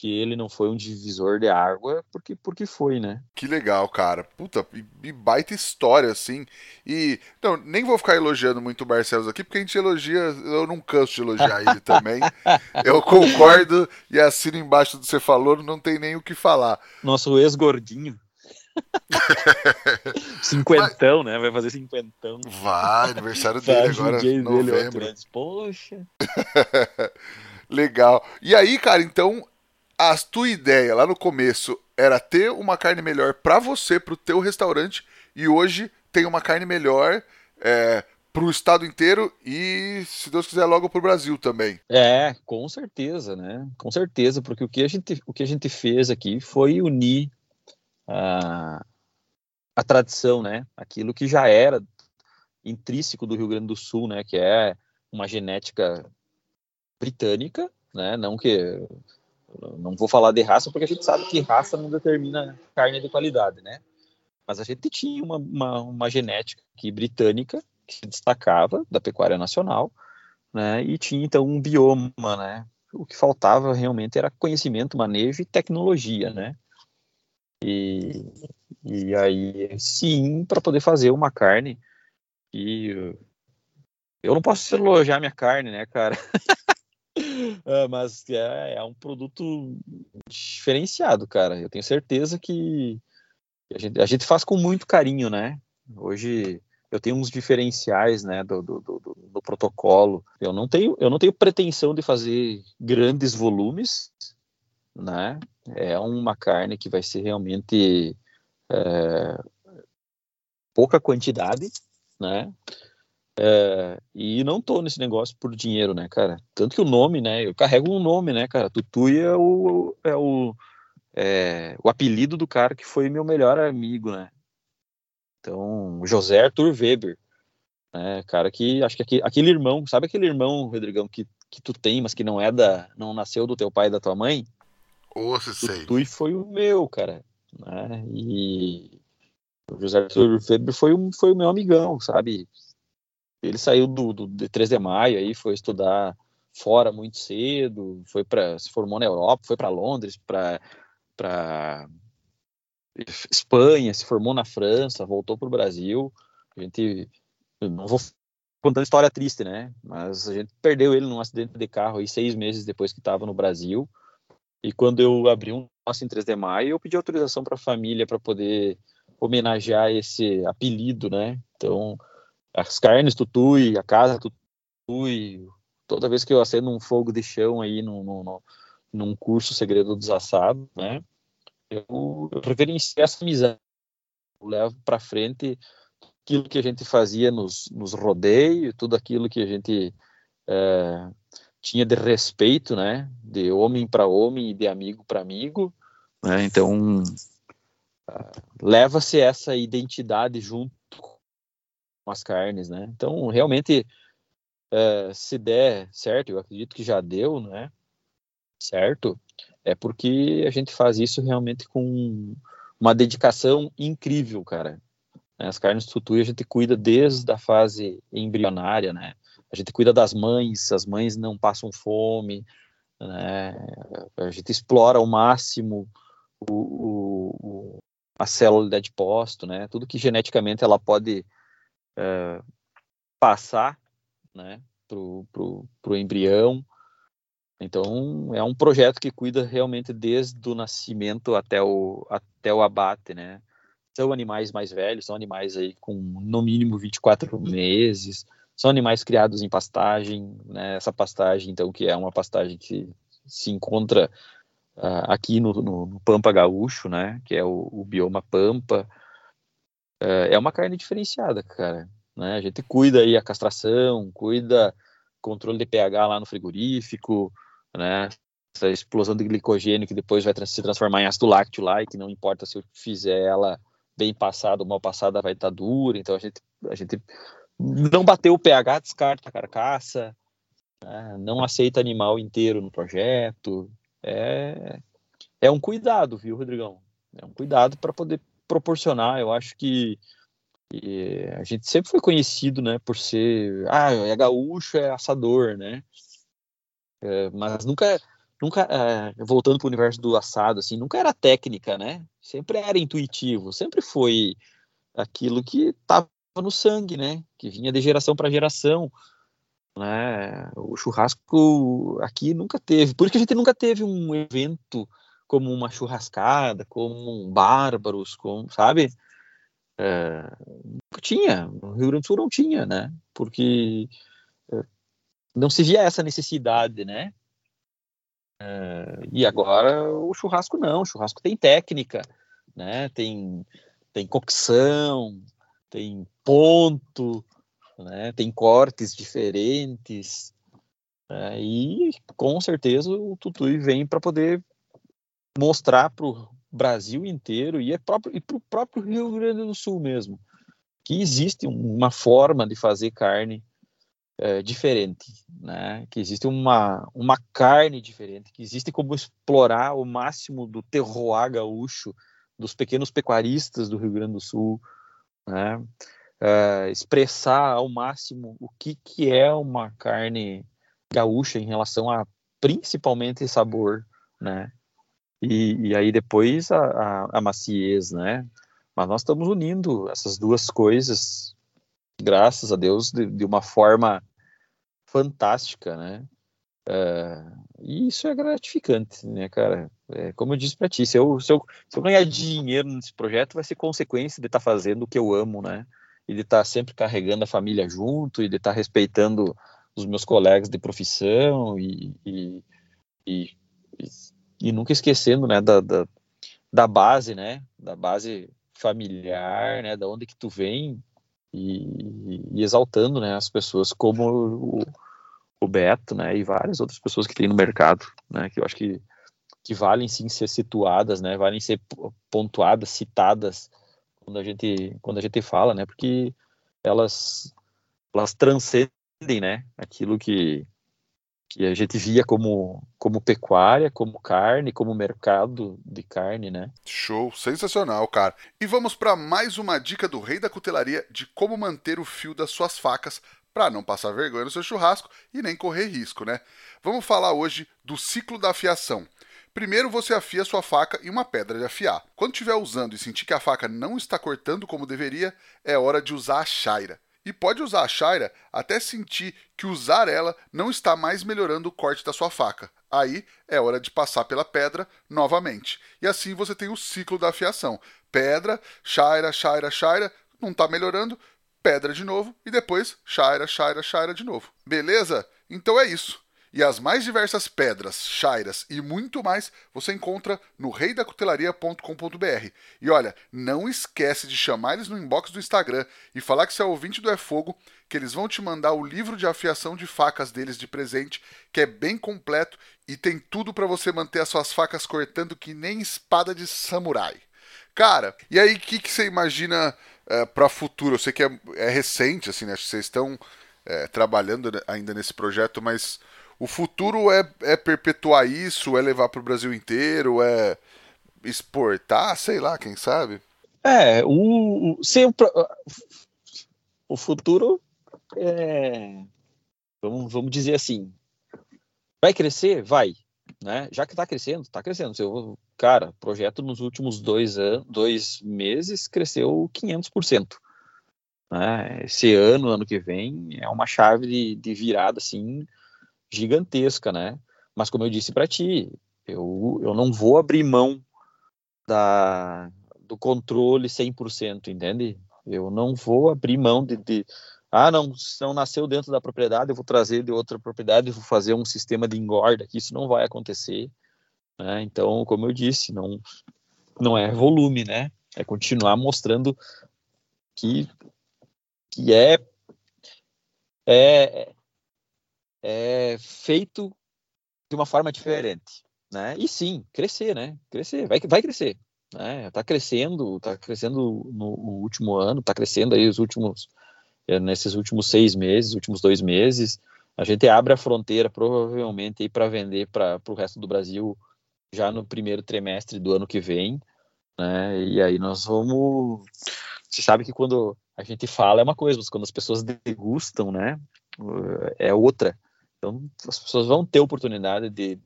que ele não foi um divisor de água, porque, porque foi, né? Que legal, cara. Puta, e, baita história, assim. E, não, nem vou ficar elogiando muito o Barcelos aqui, porque a gente elogia, eu não canso de elogiar ele também. Eu concordo e assino embaixo do que você falou, não tem nem o que falar. Nosso ex-gordinho. cinquentão, Mas... né? Vai fazer cinquentão. Vai, aniversário dele agora, novembro. Dele, Poxa. Legal. E aí, cara, então a tua ideia lá no começo era ter uma carne melhor para você, para o teu restaurante, e hoje tem uma carne melhor é, para o estado inteiro e, se Deus quiser, logo para o Brasil também. É, com certeza, né? Com certeza, porque o que a gente, o que a gente fez aqui foi unir a, a tradição, né? Aquilo que já era intrínseco do Rio Grande do Sul, né? Que é uma genética britânica, né? Não que não vou falar de raça porque a gente sabe que raça não determina carne de qualidade, né? Mas a gente tinha uma, uma, uma genética aqui britânica que se destacava da pecuária nacional, né? E tinha então um bioma, né? O que faltava realmente era conhecimento, manejo e tecnologia, né? E, e aí, sim, para poder fazer uma carne e eu não posso elogiar minha carne, né, cara? É, mas é, é, um produto diferenciado, cara. Eu tenho certeza que a gente, a gente, faz com muito carinho, né? Hoje eu tenho uns diferenciais, né, do, do, do, do, protocolo. Eu não tenho, eu não tenho pretensão de fazer grandes volumes, né? É uma carne que vai ser realmente é, pouca quantidade, né? É, e não tô nesse negócio por dinheiro, né, cara? Tanto que o nome, né? Eu carrego um nome, né, cara? Tutui é o, é o, é, o apelido do cara que foi meu melhor amigo, né? Então, José Arthur Weber, né? Cara que acho que aquele, aquele irmão, sabe aquele irmão, Rodrigão, que, que tu tem, mas que não é da, não nasceu do teu pai e da tua mãe? Ou se sei. Tutui foi o meu, cara, né? E o José Arthur Weber foi, um, foi o meu amigão, sabe? Ele saiu do, do de 3 de maio aí, foi estudar fora muito cedo, foi para se formou na Europa, foi para Londres, para para Espanha, se formou na França, voltou para o Brasil. A gente não vou contando história triste, né? Mas a gente perdeu ele num acidente de carro aí seis meses depois que estava no Brasil. E quando eu abri um negócio em 3 de maio, eu pedi autorização para a família para poder homenagear esse apelido, né? Então, as carnes tutui, a casa tutui, toda vez que eu acendo um fogo de chão aí no, no, no num curso Segredo dos Assados, né? Eu, eu reverencio essa amizade, eu levo para frente aquilo que a gente fazia nos, nos rodeios, tudo aquilo que a gente é, tinha de respeito, né? De homem para homem e de amigo para amigo, né? Então leva-se essa identidade junto as carnes, né? Então, realmente, é, se der certo, eu acredito que já deu, né? Certo? É porque a gente faz isso realmente com uma dedicação incrível, cara. As carnes tutui a gente cuida desde a fase embrionária, né? A gente cuida das mães, as mães não passam fome, né? A gente explora ao máximo o, a célula de adipócito, né? Tudo que geneticamente ela pode é, passar, né? Pro, pro embrião. Então é um projeto que cuida realmente desde o nascimento até o até o abate, né? São animais mais velhos, são animais aí com no mínimo 24 meses, são animais criados em pastagem, né? Essa pastagem, então, que é uma pastagem que se encontra uh, aqui no, no, no, Pampa Gaúcho, né, que é o, o bioma Pampa, é uma carne diferenciada, cara. Né? A gente cuida aí a castração, cuida controle de pH lá no frigorífico, né? Essa explosão de glicogênio que depois vai se transformar em ácido lácteo lá e que não importa se eu fizer ela bem passada ou mal passada vai estar dura. Então a gente a gente não bateu o pH, descarta a carcaça, né? não aceita animal inteiro no projeto, é, é um cuidado, viu, Rodrigão? É um cuidado para poder proporcionar. Eu acho que a gente sempre foi conhecido, né, por ser, ah, é gaúcho, é assador, né? É, mas nunca, nunca, é, voltando para o universo do assado, assim, nunca era técnica, né? Sempre era intuitivo, sempre foi aquilo que estava no sangue, né? Que vinha de geração para geração. Né? O churrasco aqui nunca teve. Por isso a gente nunca teve um evento como uma churrascada, como um bárbaros, como, sabe? É, tinha. No Rio Grande do Sul não tinha, né? Porque é, não se via essa necessidade, né? É, e agora o churrasco não. O churrasco tem técnica, né? Tem, tem cocção, tem ponto, né? Tem cortes diferentes. Né? E com certeza o Tutui vem para poder mostrar para o Brasil inteiro e, é próprio, e para o próprio Rio Grande do Sul mesmo que existe uma forma de fazer carne é, diferente, né? que existe uma, uma carne diferente, que existe como explorar o máximo do terroir gaúcho, dos pequenos pecuaristas do Rio Grande do Sul, né? uh, expressar ao máximo o que, que é uma carne gaúcha em relação a principalmente sabor, né? E, e aí depois a, a, a, maciez, né? Mas nós estamos unindo essas duas coisas, graças a Deus, de, de uma forma fantástica, né? Uh, e isso é gratificante, né, cara? É, como eu disse para ti, se eu, se, eu, se eu ganhar dinheiro nesse projeto, vai ser consequência de estar tá fazendo o que eu amo, né? e de estar tá sempre carregando a família junto e de estar tá respeitando os meus colegas de profissão e, e, e, e nunca esquecendo né, da, da, da, base, né, da base familiar, né? Da onde que tu vem e, e exaltando, né? As pessoas como o, o, Beto, né? E várias outras pessoas que tem no mercado, né? Que eu acho que que valem sim ser situadas, né? Valem ser pontuadas, citadas quando a gente quando a gente fala, né? Porque elas elas transcendem, né? Aquilo que que a gente via como, como pecuária, como carne, como mercado de carne, né? Show, sensacional, cara. E vamos para mais uma dica do Rei da Cutelaria de como manter o fio das suas facas para não passar vergonha no seu churrasco e nem correr risco, né? Vamos falar hoje do ciclo da afiação. Primeiro você afia sua faca em uma pedra de afiar. Quando estiver usando e sentir que a faca não está cortando como deveria, é hora de usar a chaira e pode usar a chaira até sentir que usar ela não está mais melhorando o corte da sua faca. Aí é hora de passar pela pedra novamente. E assim você tem o ciclo da afiação. Pedra, chaira, chaira, chaira, não está melhorando, pedra de novo e depois chaira, chaira, chaira de novo. Beleza? Então é isso. E as mais diversas pedras, chairas e muito mais você encontra no reidacutelaria.com.br. E olha, não esquece de chamar eles no inbox do Instagram e falar que você é ouvinte do É Fogo, que eles vão te mandar o livro de afiação de facas deles de presente, que é bem completo e tem tudo para você manter as suas facas cortando que nem espada de samurai. Cara, e aí o que, que você imagina é, para futuro? Eu sei que é, é recente, assim, né? Vocês estão é, trabalhando ainda nesse projeto, mas o futuro é, é perpetuar isso, é levar para o Brasil inteiro, é exportar, sei lá, quem sabe? É, o, sempre, o futuro é, vamos, vamos dizer assim, vai crescer? Vai, né? Já que está crescendo, está crescendo. Seu, cara, projeto nos últimos dois, anos, dois meses cresceu 500%. Né? Esse ano, ano que vem, é uma chave de, de virada, assim, gigantesca, né? Mas como eu disse para ti, eu, eu não vou abrir mão da, do controle 100%, entende? Eu não vou abrir mão de, de, ah, não, se não nasceu dentro da propriedade, eu vou trazer de outra propriedade, vou fazer um sistema de engorda, que isso não vai acontecer, né? Então, como eu disse, não não é volume, né? É continuar mostrando que que é é, é feito de uma forma diferente, né? E sim, crescer, né? Crescer, vai, vai crescer, né? Tá crescendo, tá crescendo no, último ano, tá crescendo aí os últimos, é, nesses últimos seis meses, últimos dois meses. A gente abre a fronteira provavelmente aí para vender para o resto do Brasil já no primeiro trimestre do ano que vem, né? E aí nós vamos. Você sabe que quando a gente fala é uma coisa, mas quando as pessoas degustam, né? É outra. Então, as pessoas vão ter oportunidade de,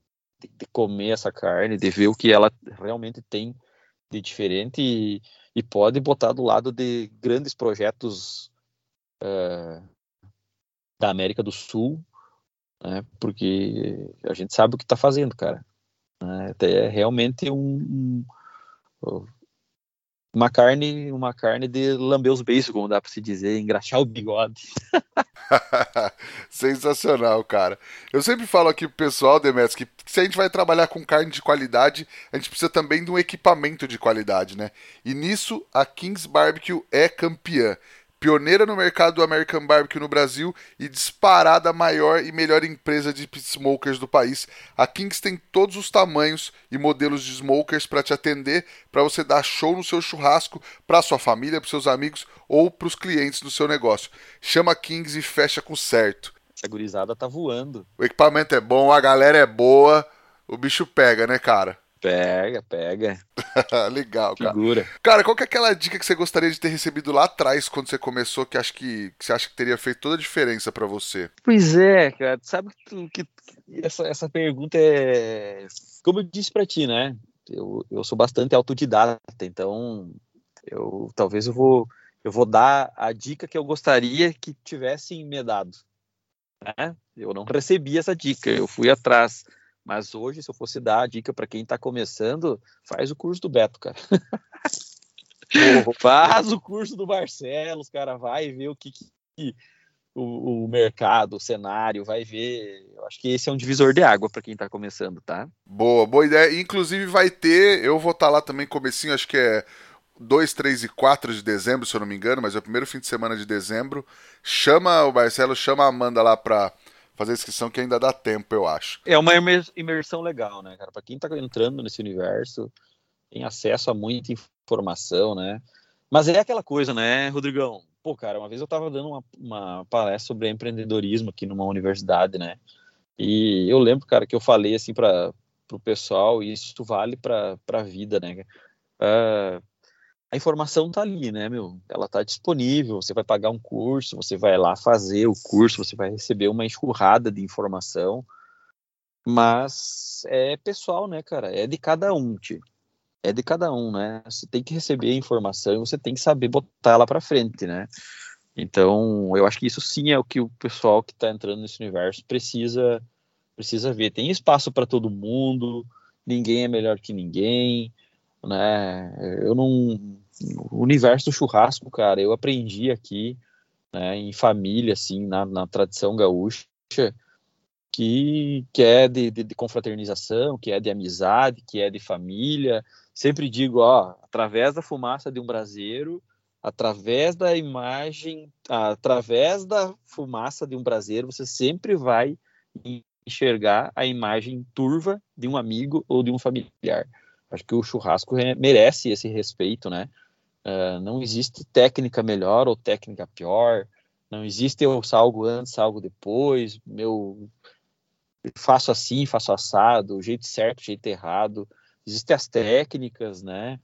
de, de, comer essa carne, de ver o que ela realmente tem de diferente e, e pode botar do lado de grandes projetos uh, da América do Sul, né, porque a gente sabe o que está fazendo, cara. Né, é realmente um, um uma carne, uma carne de lamber os beiços, como dá para se dizer, engraxar o bigode. Sensacional, cara. Eu sempre falo aqui pro pessoal, Demetrius, que se a gente vai trabalhar com carne de qualidade, a gente precisa também de um equipamento de qualidade, né? E nisso a Kings Barbecue é campeã pioneira no mercado do American Barbecue no Brasil e disparada a maior e melhor empresa de smokers do país. A Kings tem todos os tamanhos e modelos de smokers para te atender, para você dar show no seu churrasco, para sua família, para seus amigos ou para os clientes do seu negócio. Chama a Kings e fecha com certo. Essa gurizada tá voando. O equipamento é bom, a galera é boa, o bicho pega, né, cara? Pega, pega. Legal, cara. Figura. Cara, qual que é aquela dica que você gostaria de ter recebido lá atrás, quando você começou, que, acho que, que você acha que teria feito toda a diferença para você? Pois é, cara. Sabe que, que essa, essa pergunta é. Como eu disse para ti, né? Eu, eu sou bastante autodidata, então eu talvez eu vou eu vou dar a dica que eu gostaria que tivessem me dado. Né? Eu não recebi essa dica, eu fui atrás mas hoje, se eu fosse dar a dica para quem está começando, faz o curso do Beto, cara. faz o curso do Barcelos, cara, vai ver o que, que o, o, mercado, o cenário, vai ver. Eu acho que esse é um divisor de água para quem está começando, tá? Boa, boa ideia. Inclusive vai ter, eu vou estar tá lá também comecinho, acho que é 2, 3 e 4 de dezembro, se eu não me engano, mas é o primeiro fim de semana de dezembro. Chama o Barcelos, chama a Amanda lá pra fazer a inscrição que ainda dá tempo, eu acho. É uma imersão legal, né, cara? Pra quem tá entrando nesse universo, tem acesso a muita informação, né? Mas é aquela coisa, né, Rodrigão? Pô, cara, uma vez eu tava dando uma, uma palestra sobre empreendedorismo aqui numa universidade, né? E eu lembro, cara, que eu falei assim para o pessoal, e isso vale para a vida, né? Uh, a informação tá ali, né, meu? Ela tá disponível. Você vai pagar um curso, você vai lá fazer o curso, você vai receber uma enxurrada de informação. Mas é pessoal, né, cara? É de cada um, tio. É de cada um, né? Você tem que receber a informação e você tem que saber botar ela para frente, né? Então, eu acho que isso sim é o que o pessoal que está entrando nesse universo precisa precisa ver. Tem espaço para todo mundo, ninguém é melhor que ninguém, né? Eu não o universo do churrasco, cara, eu aprendi aqui, né, em família assim, na, na tradição gaúcha, que, que é de, de, de, confraternização, que é de amizade, que é de família. Sempre digo, ó, através da fumaça de um braseiro, através da imagem, através da fumaça de um braseiro, você sempre vai enxergar a imagem turva de um amigo ou de um familiar. Acho que o churrasco merece esse respeito, né? Uh, não existe técnica melhor ou técnica pior. Não existe eu salgo antes, salgo depois. Meu, faço assim, faço assado, o jeito certo, o jeito errado. Existem as técnicas, né?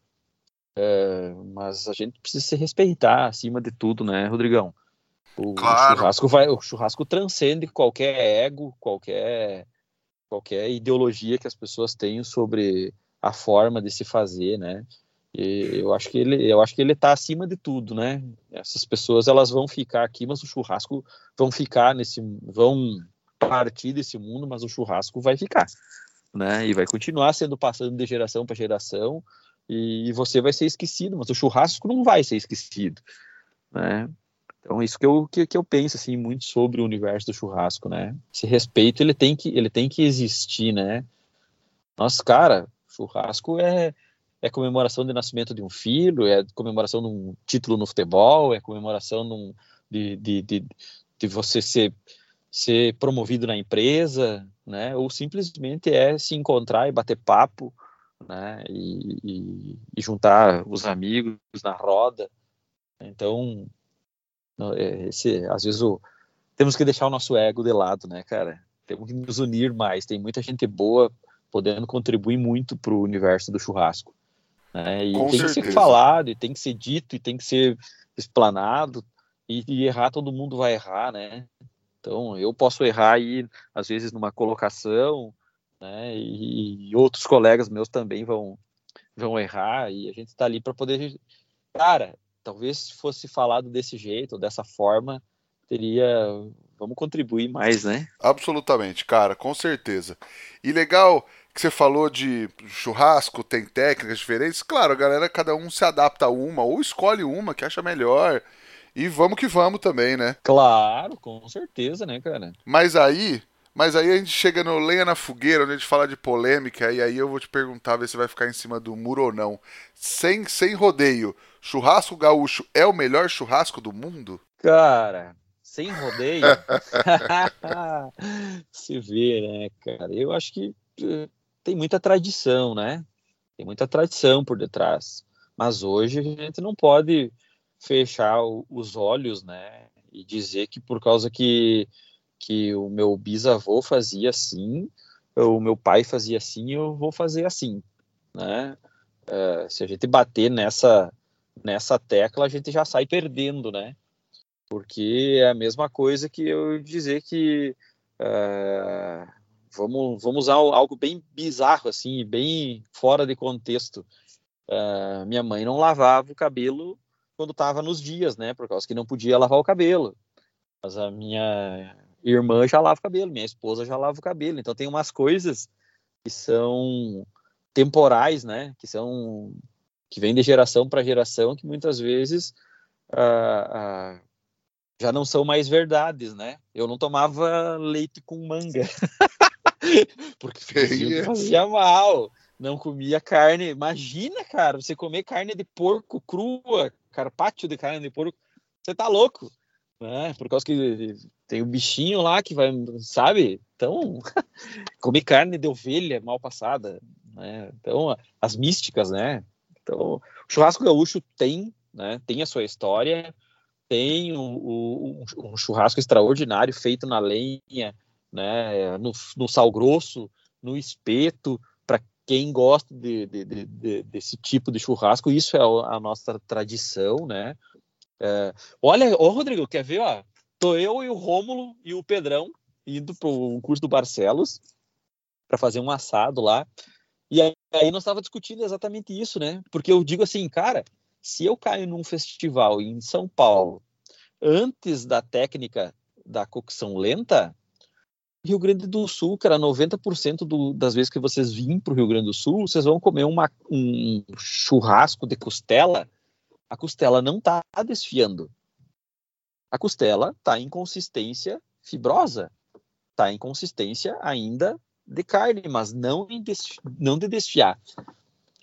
É, mas a gente precisa se respeitar acima de tudo, né, Rodrigão? O, claro. o, churrasco vai, o churrasco transcende qualquer ego, qualquer qualquer ideologia que as pessoas tenham sobre a forma de se fazer, né? E eu acho que ele, eu acho que ele está acima de tudo, né? Essas pessoas elas vão ficar aqui, mas o churrasco vão ficar nesse, vão partir desse mundo, mas o churrasco vai ficar, né? E vai continuar sendo passando de geração para geração e você vai ser esquecido, mas o churrasco não vai ser esquecido, né? Então isso que eu, que, que eu penso assim muito sobre o universo do churrasco, né? Esse respeito ele tem que ele tem que existir, né? Nossa, cara, churrasco é é comemoração de nascimento de um filho, é comemoração de um título no futebol, é comemoração de, de, de, de, de você ser ser promovido na empresa, né? Ou simplesmente é se encontrar e bater papo, né? E, e, e juntar os amigos na roda. Então, é, esse, às vezes o, temos que deixar o nosso ego de lado, né, cara? Temos que nos unir mais. Tem muita gente boa podendo contribuir muito para o universo do churrasco. Né? E Com tem certeza. que ser falado, e tem que ser dito, e tem que ser explanado. E, e errar, todo mundo vai errar, né? Então, eu posso errar aí, às vezes, numa colocação, né? E, e outros colegas meus também vão, vão errar, e a gente está ali para poder. Cara, talvez se fosse falado desse jeito, dessa forma, teria. Vamos contribuir mais, né? Absolutamente, cara, com certeza. E legal que você falou de churrasco, tem técnicas diferentes. Claro, a galera, cada um se adapta a uma, ou escolhe uma que acha melhor. E vamos que vamos também, né? Claro, com certeza, né, cara? Mas aí, mas aí a gente chega no Lenha na Fogueira, onde a gente fala de polêmica, e aí eu vou te perguntar, ver se vai ficar em cima do muro ou não. Sem, sem rodeio, churrasco gaúcho é o melhor churrasco do mundo? Cara, sem rodeio? se vê, né, cara? Eu acho que uh, tem muita tradição, né? Tem muita tradição por detrás. Mas hoje a gente não pode fechar os olhos, né, e dizer que por causa que, que o meu bisavô fazia assim, o meu pai fazia assim, eu vou fazer assim, né? É, se a gente bater nessa nessa tecla, a gente já sai perdendo, né? Porque é a mesma coisa que eu dizer que é, vamos, vamos usar algo bem bizarro, assim, bem fora de contexto. É, minha mãe não lavava o cabelo quando estava nos dias, né? Por causa que não podia lavar o cabelo. Mas a minha irmã já lava o cabelo, minha esposa já lava o cabelo. Então tem umas coisas que são temporais, né? Que são que vêm de geração para geração, que muitas vezes ah, ah, já não são mais verdades, né? Eu não tomava leite com manga porque fazia mal. não comia carne. Imagina, cara, você comer carne de porco crua, carpaccio de carne de porco, você tá louco, né? Por causa que tem o bichinho lá que vai, sabe? Então, comer carne de ovelha mal passada, né? Então, as místicas, né? Então, o churrasco gaúcho tem, né? Tem a sua história, tem um, um, um churrasco extraordinário feito na lenha, né? No, no sal grosso, no espeto, para quem gosta de, de, de, desse tipo de churrasco, isso é a nossa tradição, né? É, olha, ô Rodrigo, quer ver? Ó, tô eu e o Rômulo e o Pedrão indo para o curso do Barcelos para fazer um assado lá. E aí, aí nós estava discutindo exatamente isso, né? Porque eu digo assim, cara, se eu caio num festival em São Paulo antes da técnica da cocção lenta, Rio Grande do Sul, cara, 90% do, das vezes que vocês vêm para o Rio Grande do Sul, vocês vão comer uma, um churrasco de costela, a costela não está desfiando. A costela está em consistência fibrosa, está em consistência ainda de carne, mas não, em não de desfiar.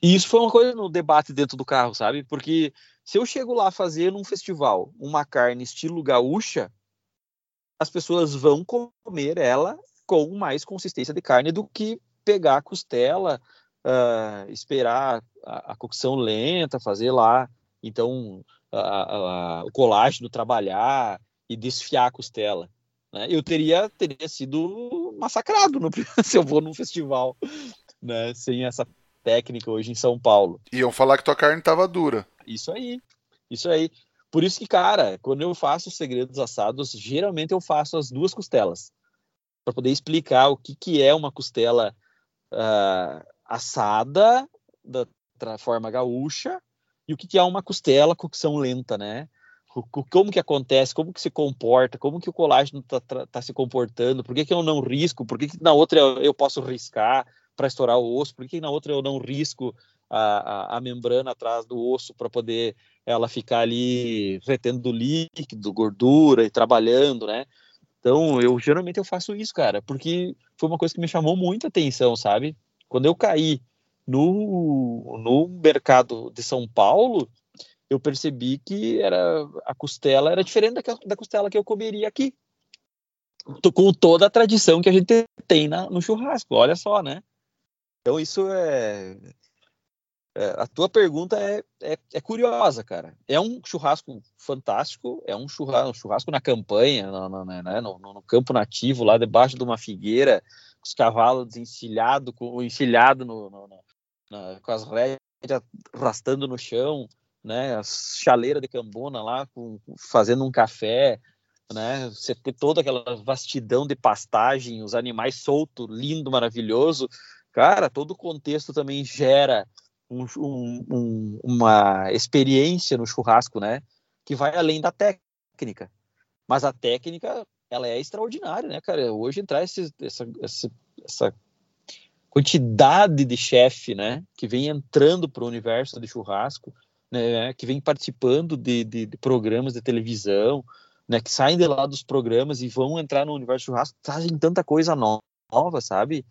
E isso foi uma coisa no debate dentro do carro, sabe? Porque se eu chego lá fazer num festival uma carne estilo gaúcha, as pessoas vão comer ela com mais consistência de carne do que pegar a costela, uh, esperar a, a, cocção lenta, fazer lá, então, a, a, o colágeno trabalhar e desfiar a costela. Né? Eu teria, teria sido massacrado no, se eu vou num festival né? sem essa técnica hoje em São Paulo. Iam falar que tua carne estava dura. Isso aí, isso aí. Por isso que, cara, quando eu faço os segredos assados, geralmente eu faço as duas costelas. Para poder explicar o que, que é uma costela uh, assada da, da, forma gaúcha e o que, que é uma costela cocção lenta, né? Como que acontece, como que se comporta, como que o colágeno está tá, tá se comportando, por que, que eu não risco, por que, que na outra eu, eu posso riscar para estourar o osso, por que na outra eu não risco a, a, a membrana atrás do osso para poder ela ficar ali retendo líquido, gordura e trabalhando, né? Então, eu geralmente eu faço isso, cara, porque foi uma coisa que me chamou muita atenção, sabe? Quando eu caí no, no mercado de São Paulo, eu percebi que era a costela era diferente da, da costela que eu comeria aqui. Com toda a tradição que a gente tem na, no churrasco, olha só, né? Então isso é, a tua pergunta é, é, é, curiosa, cara. É um churrasco fantástico, é um churrasco, um churrasco na campanha, no, no, né, no, no, campo nativo, lá debaixo de uma figueira, com os cavalos encilhados, com, encilhado no, com as rédeas arrastando no chão, né, as chaleiras de cambona lá, com, fazendo um café, né, você ter toda aquela vastidão de pastagem, os animais soltos, lindo, maravilhoso. Cara, todo o contexto também gera um, um, uma experiência no churrasco, né? Que vai além da técnica. Mas a técnica, ela é extraordinária, né, cara? Hoje entrar esse, essa, essa, essa quantidade de chefe, né? Que vem entrando para o universo de churrasco, né? Que vem participando de, de, de programas de televisão, né? Que saem de lá dos programas e vão entrar no universo churrasco, trazem tanta coisa nova, sabe?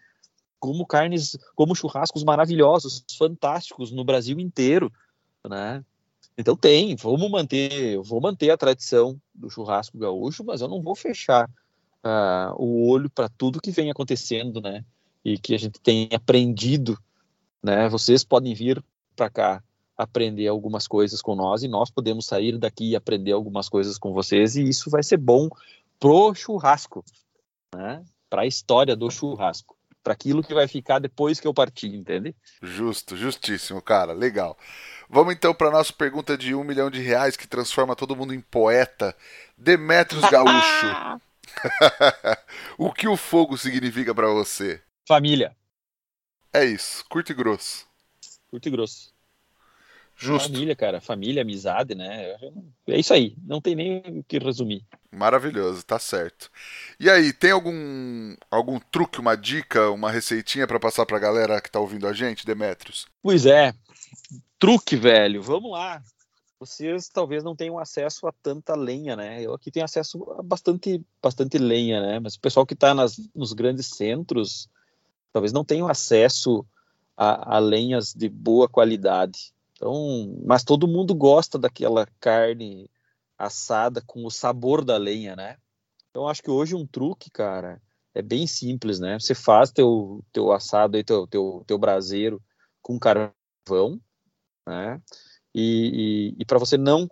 Como carnes, como churrascos maravilhosos, fantásticos no Brasil inteiro, né? Então tem, vamos manter, eu vou manter a tradição do churrasco gaúcho, mas eu não vou fechar uh, o olho para tudo que vem acontecendo, né? E que a gente tem aprendido, né? Vocês podem vir para cá aprender algumas coisas com nós e nós podemos sair daqui e aprender algumas coisas com vocês e isso vai ser bom pro churrasco, né? Para a história do churrasco para aquilo que vai ficar depois que eu partir, entende? Justo, justíssimo, cara, legal. Vamos então para nossa pergunta de um milhão de reais que transforma todo mundo em poeta. Demetrios Gaúcho. o que o fogo significa para você? Família. É isso, curto e grosso. Curto e grosso. Justo. Família, cara, família, amizade, né? É isso aí, não tem nem o que resumir. Maravilhoso, tá certo. E aí, tem algum algum truque, uma dica, uma receitinha para passar pra galera que tá ouvindo a gente, Demetrios? Pois é. Truque, velho. Vamos lá. Vocês talvez não tenham acesso a tanta lenha, né? Eu aqui tenho acesso a bastante bastante lenha, né? Mas o pessoal que tá nas, nos grandes centros talvez não tenha acesso a, a lenhas de boa qualidade. Então, mas todo mundo gosta daquela carne assada com o sabor da lenha, né? Então acho que hoje um truque, cara, é bem simples, né? Você faz teu, teu assado aí, teu, teu, teu braseiro com carvão, né? E, e, e para você não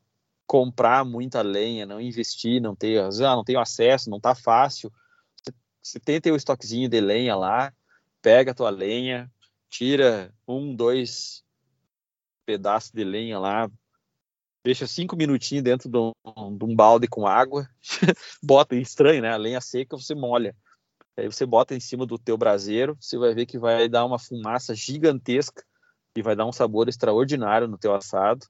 comprar muita lenha, não investir, não ter, ah, não tenho acesso, não tá fácil, você, você tem teu estoquezinho de lenha lá, pega a tua lenha, tira um, dois pedaços de lenha lá, deixa cinco minutinhos dentro de um, de um balde com água, bota, estranho, né? A lenha seca você molha. Aí você bota em cima do teu braseiro, você vai ver que vai dar uma fumaça gigantesca e vai dar um sabor extraordinário no teu assado.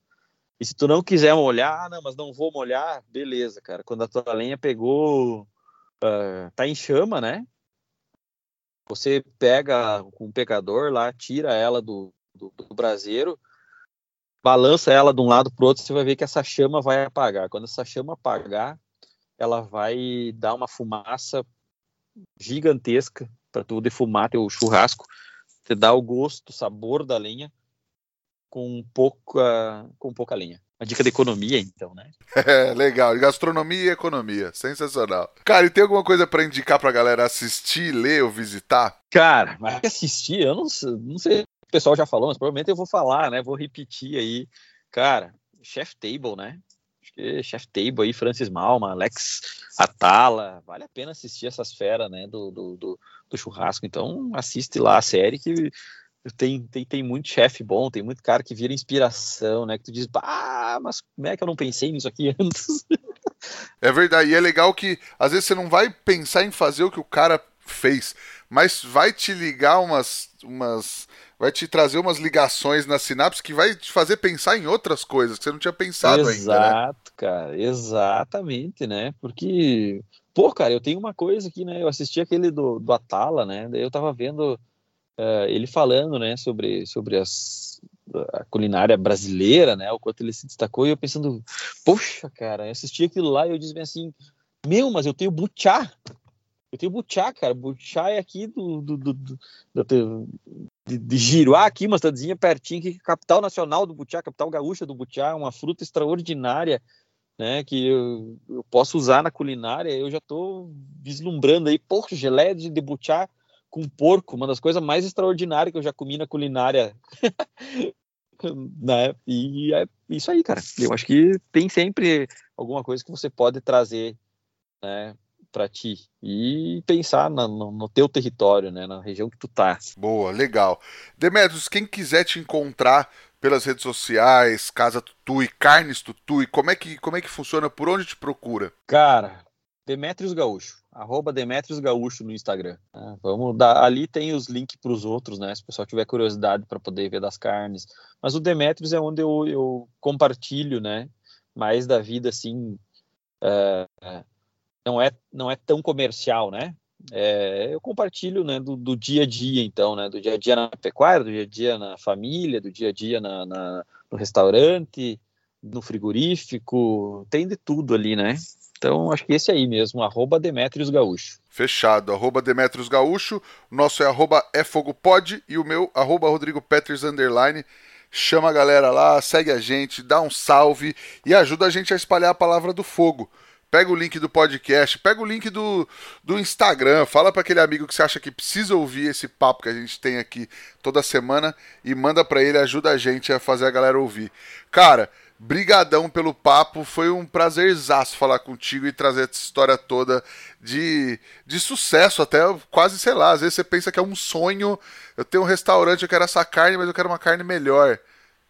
E se tu não quiser molhar, ah, não, mas não vou molhar, beleza, cara. Quando a tua lenha pegou, uh, tá em chama, né? Você pega com um pecador lá, tira ela do, do, do braseiro, balança ela de um lado para o outro, você vai ver que essa chama vai apagar. Quando essa chama apagar, ela vai dar uma fumaça gigantesca para tu defumar teu churrasco, te dá o gosto, o sabor da lenha com pouca, com pouca lenha. Uma dica de economia, então, né? É, legal. Gastronomia e economia. Sensacional. Cara, e tem alguma coisa para indicar pra galera assistir, ler ou visitar? Cara, mas assistir, eu não, não sei pessoal já falou, mas provavelmente eu vou falar, né? Vou repetir aí. Cara, Chef Table, né? Acho que Chef Table aí, Francis Malma, Alex Atala, vale a pena assistir essas feras, né? Do, do, do, do churrasco. Então, assiste lá a série que tem, tem, tem muito chefe bom, tem muito cara que vira inspiração, né? Que tu diz, ah, mas como é que eu não pensei nisso aqui antes? É verdade, e é legal que às vezes você não vai pensar em fazer o que o cara fez, mas vai te ligar umas, umas vai te trazer umas ligações na sinapse que vai te fazer pensar em outras coisas que você não tinha pensado Exato, ainda. Né? Exato, cara, exatamente, né? Porque, pô, cara, eu tenho uma coisa aqui, né? Eu assisti aquele do, do Atala, né? Daí eu tava vendo uh, ele falando, né, sobre, sobre as, a culinária brasileira, né? O quanto ele se destacou, e eu pensando, poxa, cara, eu assisti aquilo lá e eu disse assim, meu, mas eu tenho butiá. Eu tenho Butiá, cara. Butiá é aqui do, do, do, do, de, de Giruá, aqui, uma cidadezinha pertinho, que é capital nacional do Butiá, capital gaúcha do Butiá, uma fruta extraordinária, né, que eu, eu posso usar na culinária. Eu já estou vislumbrando aí, porra, geleia de, de Butiá com porco, uma das coisas mais extraordinárias que eu já comi na culinária. né? E é isso aí, cara. Eu acho que tem sempre alguma coisa que você pode trazer né, para ti e pensar no, no, teu território, né, na região que tu tá. Boa, legal. Demetrios, quem quiser te encontrar pelas redes sociais, Casa Tutui, Carnes Tutui, como é que como é que funciona? Por onde te procura? Cara, Demetrios Gaúcho, arroba Demetrios Gaúcho no Instagram. É, vamos dar, ali tem os links para os outros, né? Se o pessoal tiver curiosidade para poder ver das carnes. Mas o Demetrios é onde eu, eu compartilho, né? Mais da vida assim. É, não é, não é tão comercial, né? É, eu compartilho né, do, do, dia a dia, então, né? Do dia a dia na pecuária, do dia a dia na família, do dia a dia na, na, no restaurante, no frigorífico, tem de tudo ali, né? Então, acho que esse aí mesmo, arroba Demetrios Gaúcho. Fechado, arroba Demetrios Gaúcho, o nosso é arroba efogopod e o meu, arroba Rodrigo Peters, underline. Chama a galera lá, segue a gente, dá um salve e ajuda a gente a espalhar a palavra do fogo. Pega o link do podcast, pega o link do, do Instagram, fala para aquele amigo que você acha que precisa ouvir esse papo que a gente tem aqui toda semana e manda para ele, ajuda a gente a fazer a galera ouvir. Cara, brigadão pelo papo, foi um prazerzaço falar contigo e trazer essa história toda de, de sucesso, até quase, sei lá, às vezes você pensa que é um sonho, eu tenho um restaurante, eu quero essa carne, mas eu quero uma carne melhor.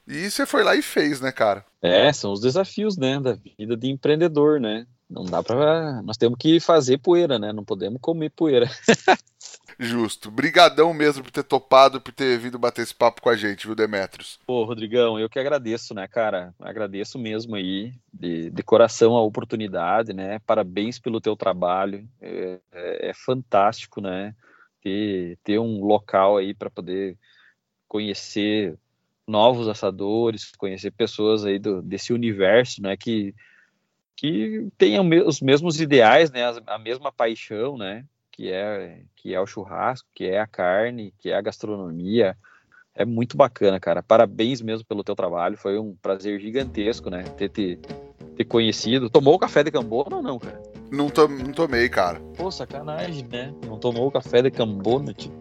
E você foi lá e fez, né, cara? É, são os desafios, né, da vida de empreendedor, né? Não dá para. Nós temos que fazer poeira, né? Não podemos comer poeira. Justo. Brigadão mesmo por ter topado, por ter vindo bater esse papo com a gente, viu, Demetrios? Pô, Rodrigão, eu que agradeço, né, cara? Agradeço mesmo aí, de, de coração a oportunidade, né? Parabéns pelo teu trabalho. É, é, é fantástico, né? Ter, ter um local aí para poder conhecer novos assadores, conhecer pessoas aí do, desse universo, né? Que que tenham os mesmos ideais, né, a mesma paixão, né, que é que é o churrasco, que é a carne, que é a gastronomia, é muito bacana, cara. Parabéns mesmo pelo teu trabalho. Foi um prazer gigantesco, né? Ter te ter conhecido. Tomou o café de Cambona ou não, cara? Não, to não tomei, cara. Pô, sacanagem, né? Não tomou o café de Cambona, tio.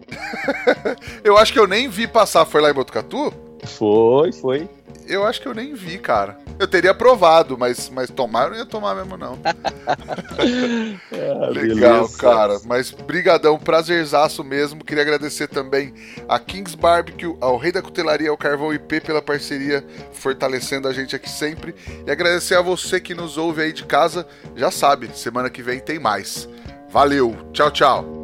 eu acho que eu nem vi passar. Foi lá em Botucatu? Foi, foi. Eu acho que eu nem vi, cara. Eu teria provado, mas, mas tomar eu não ia tomar mesmo, não. ah, Legal, beleza. cara. Mas brigadão, prazerzaço mesmo. Queria agradecer também a Kings Barbecue, ao Rei da Cutelaria, ao Carvão IP pela parceria, fortalecendo a gente aqui sempre. E agradecer a você que nos ouve aí de casa. Já sabe, semana que vem tem mais. Valeu, tchau, tchau.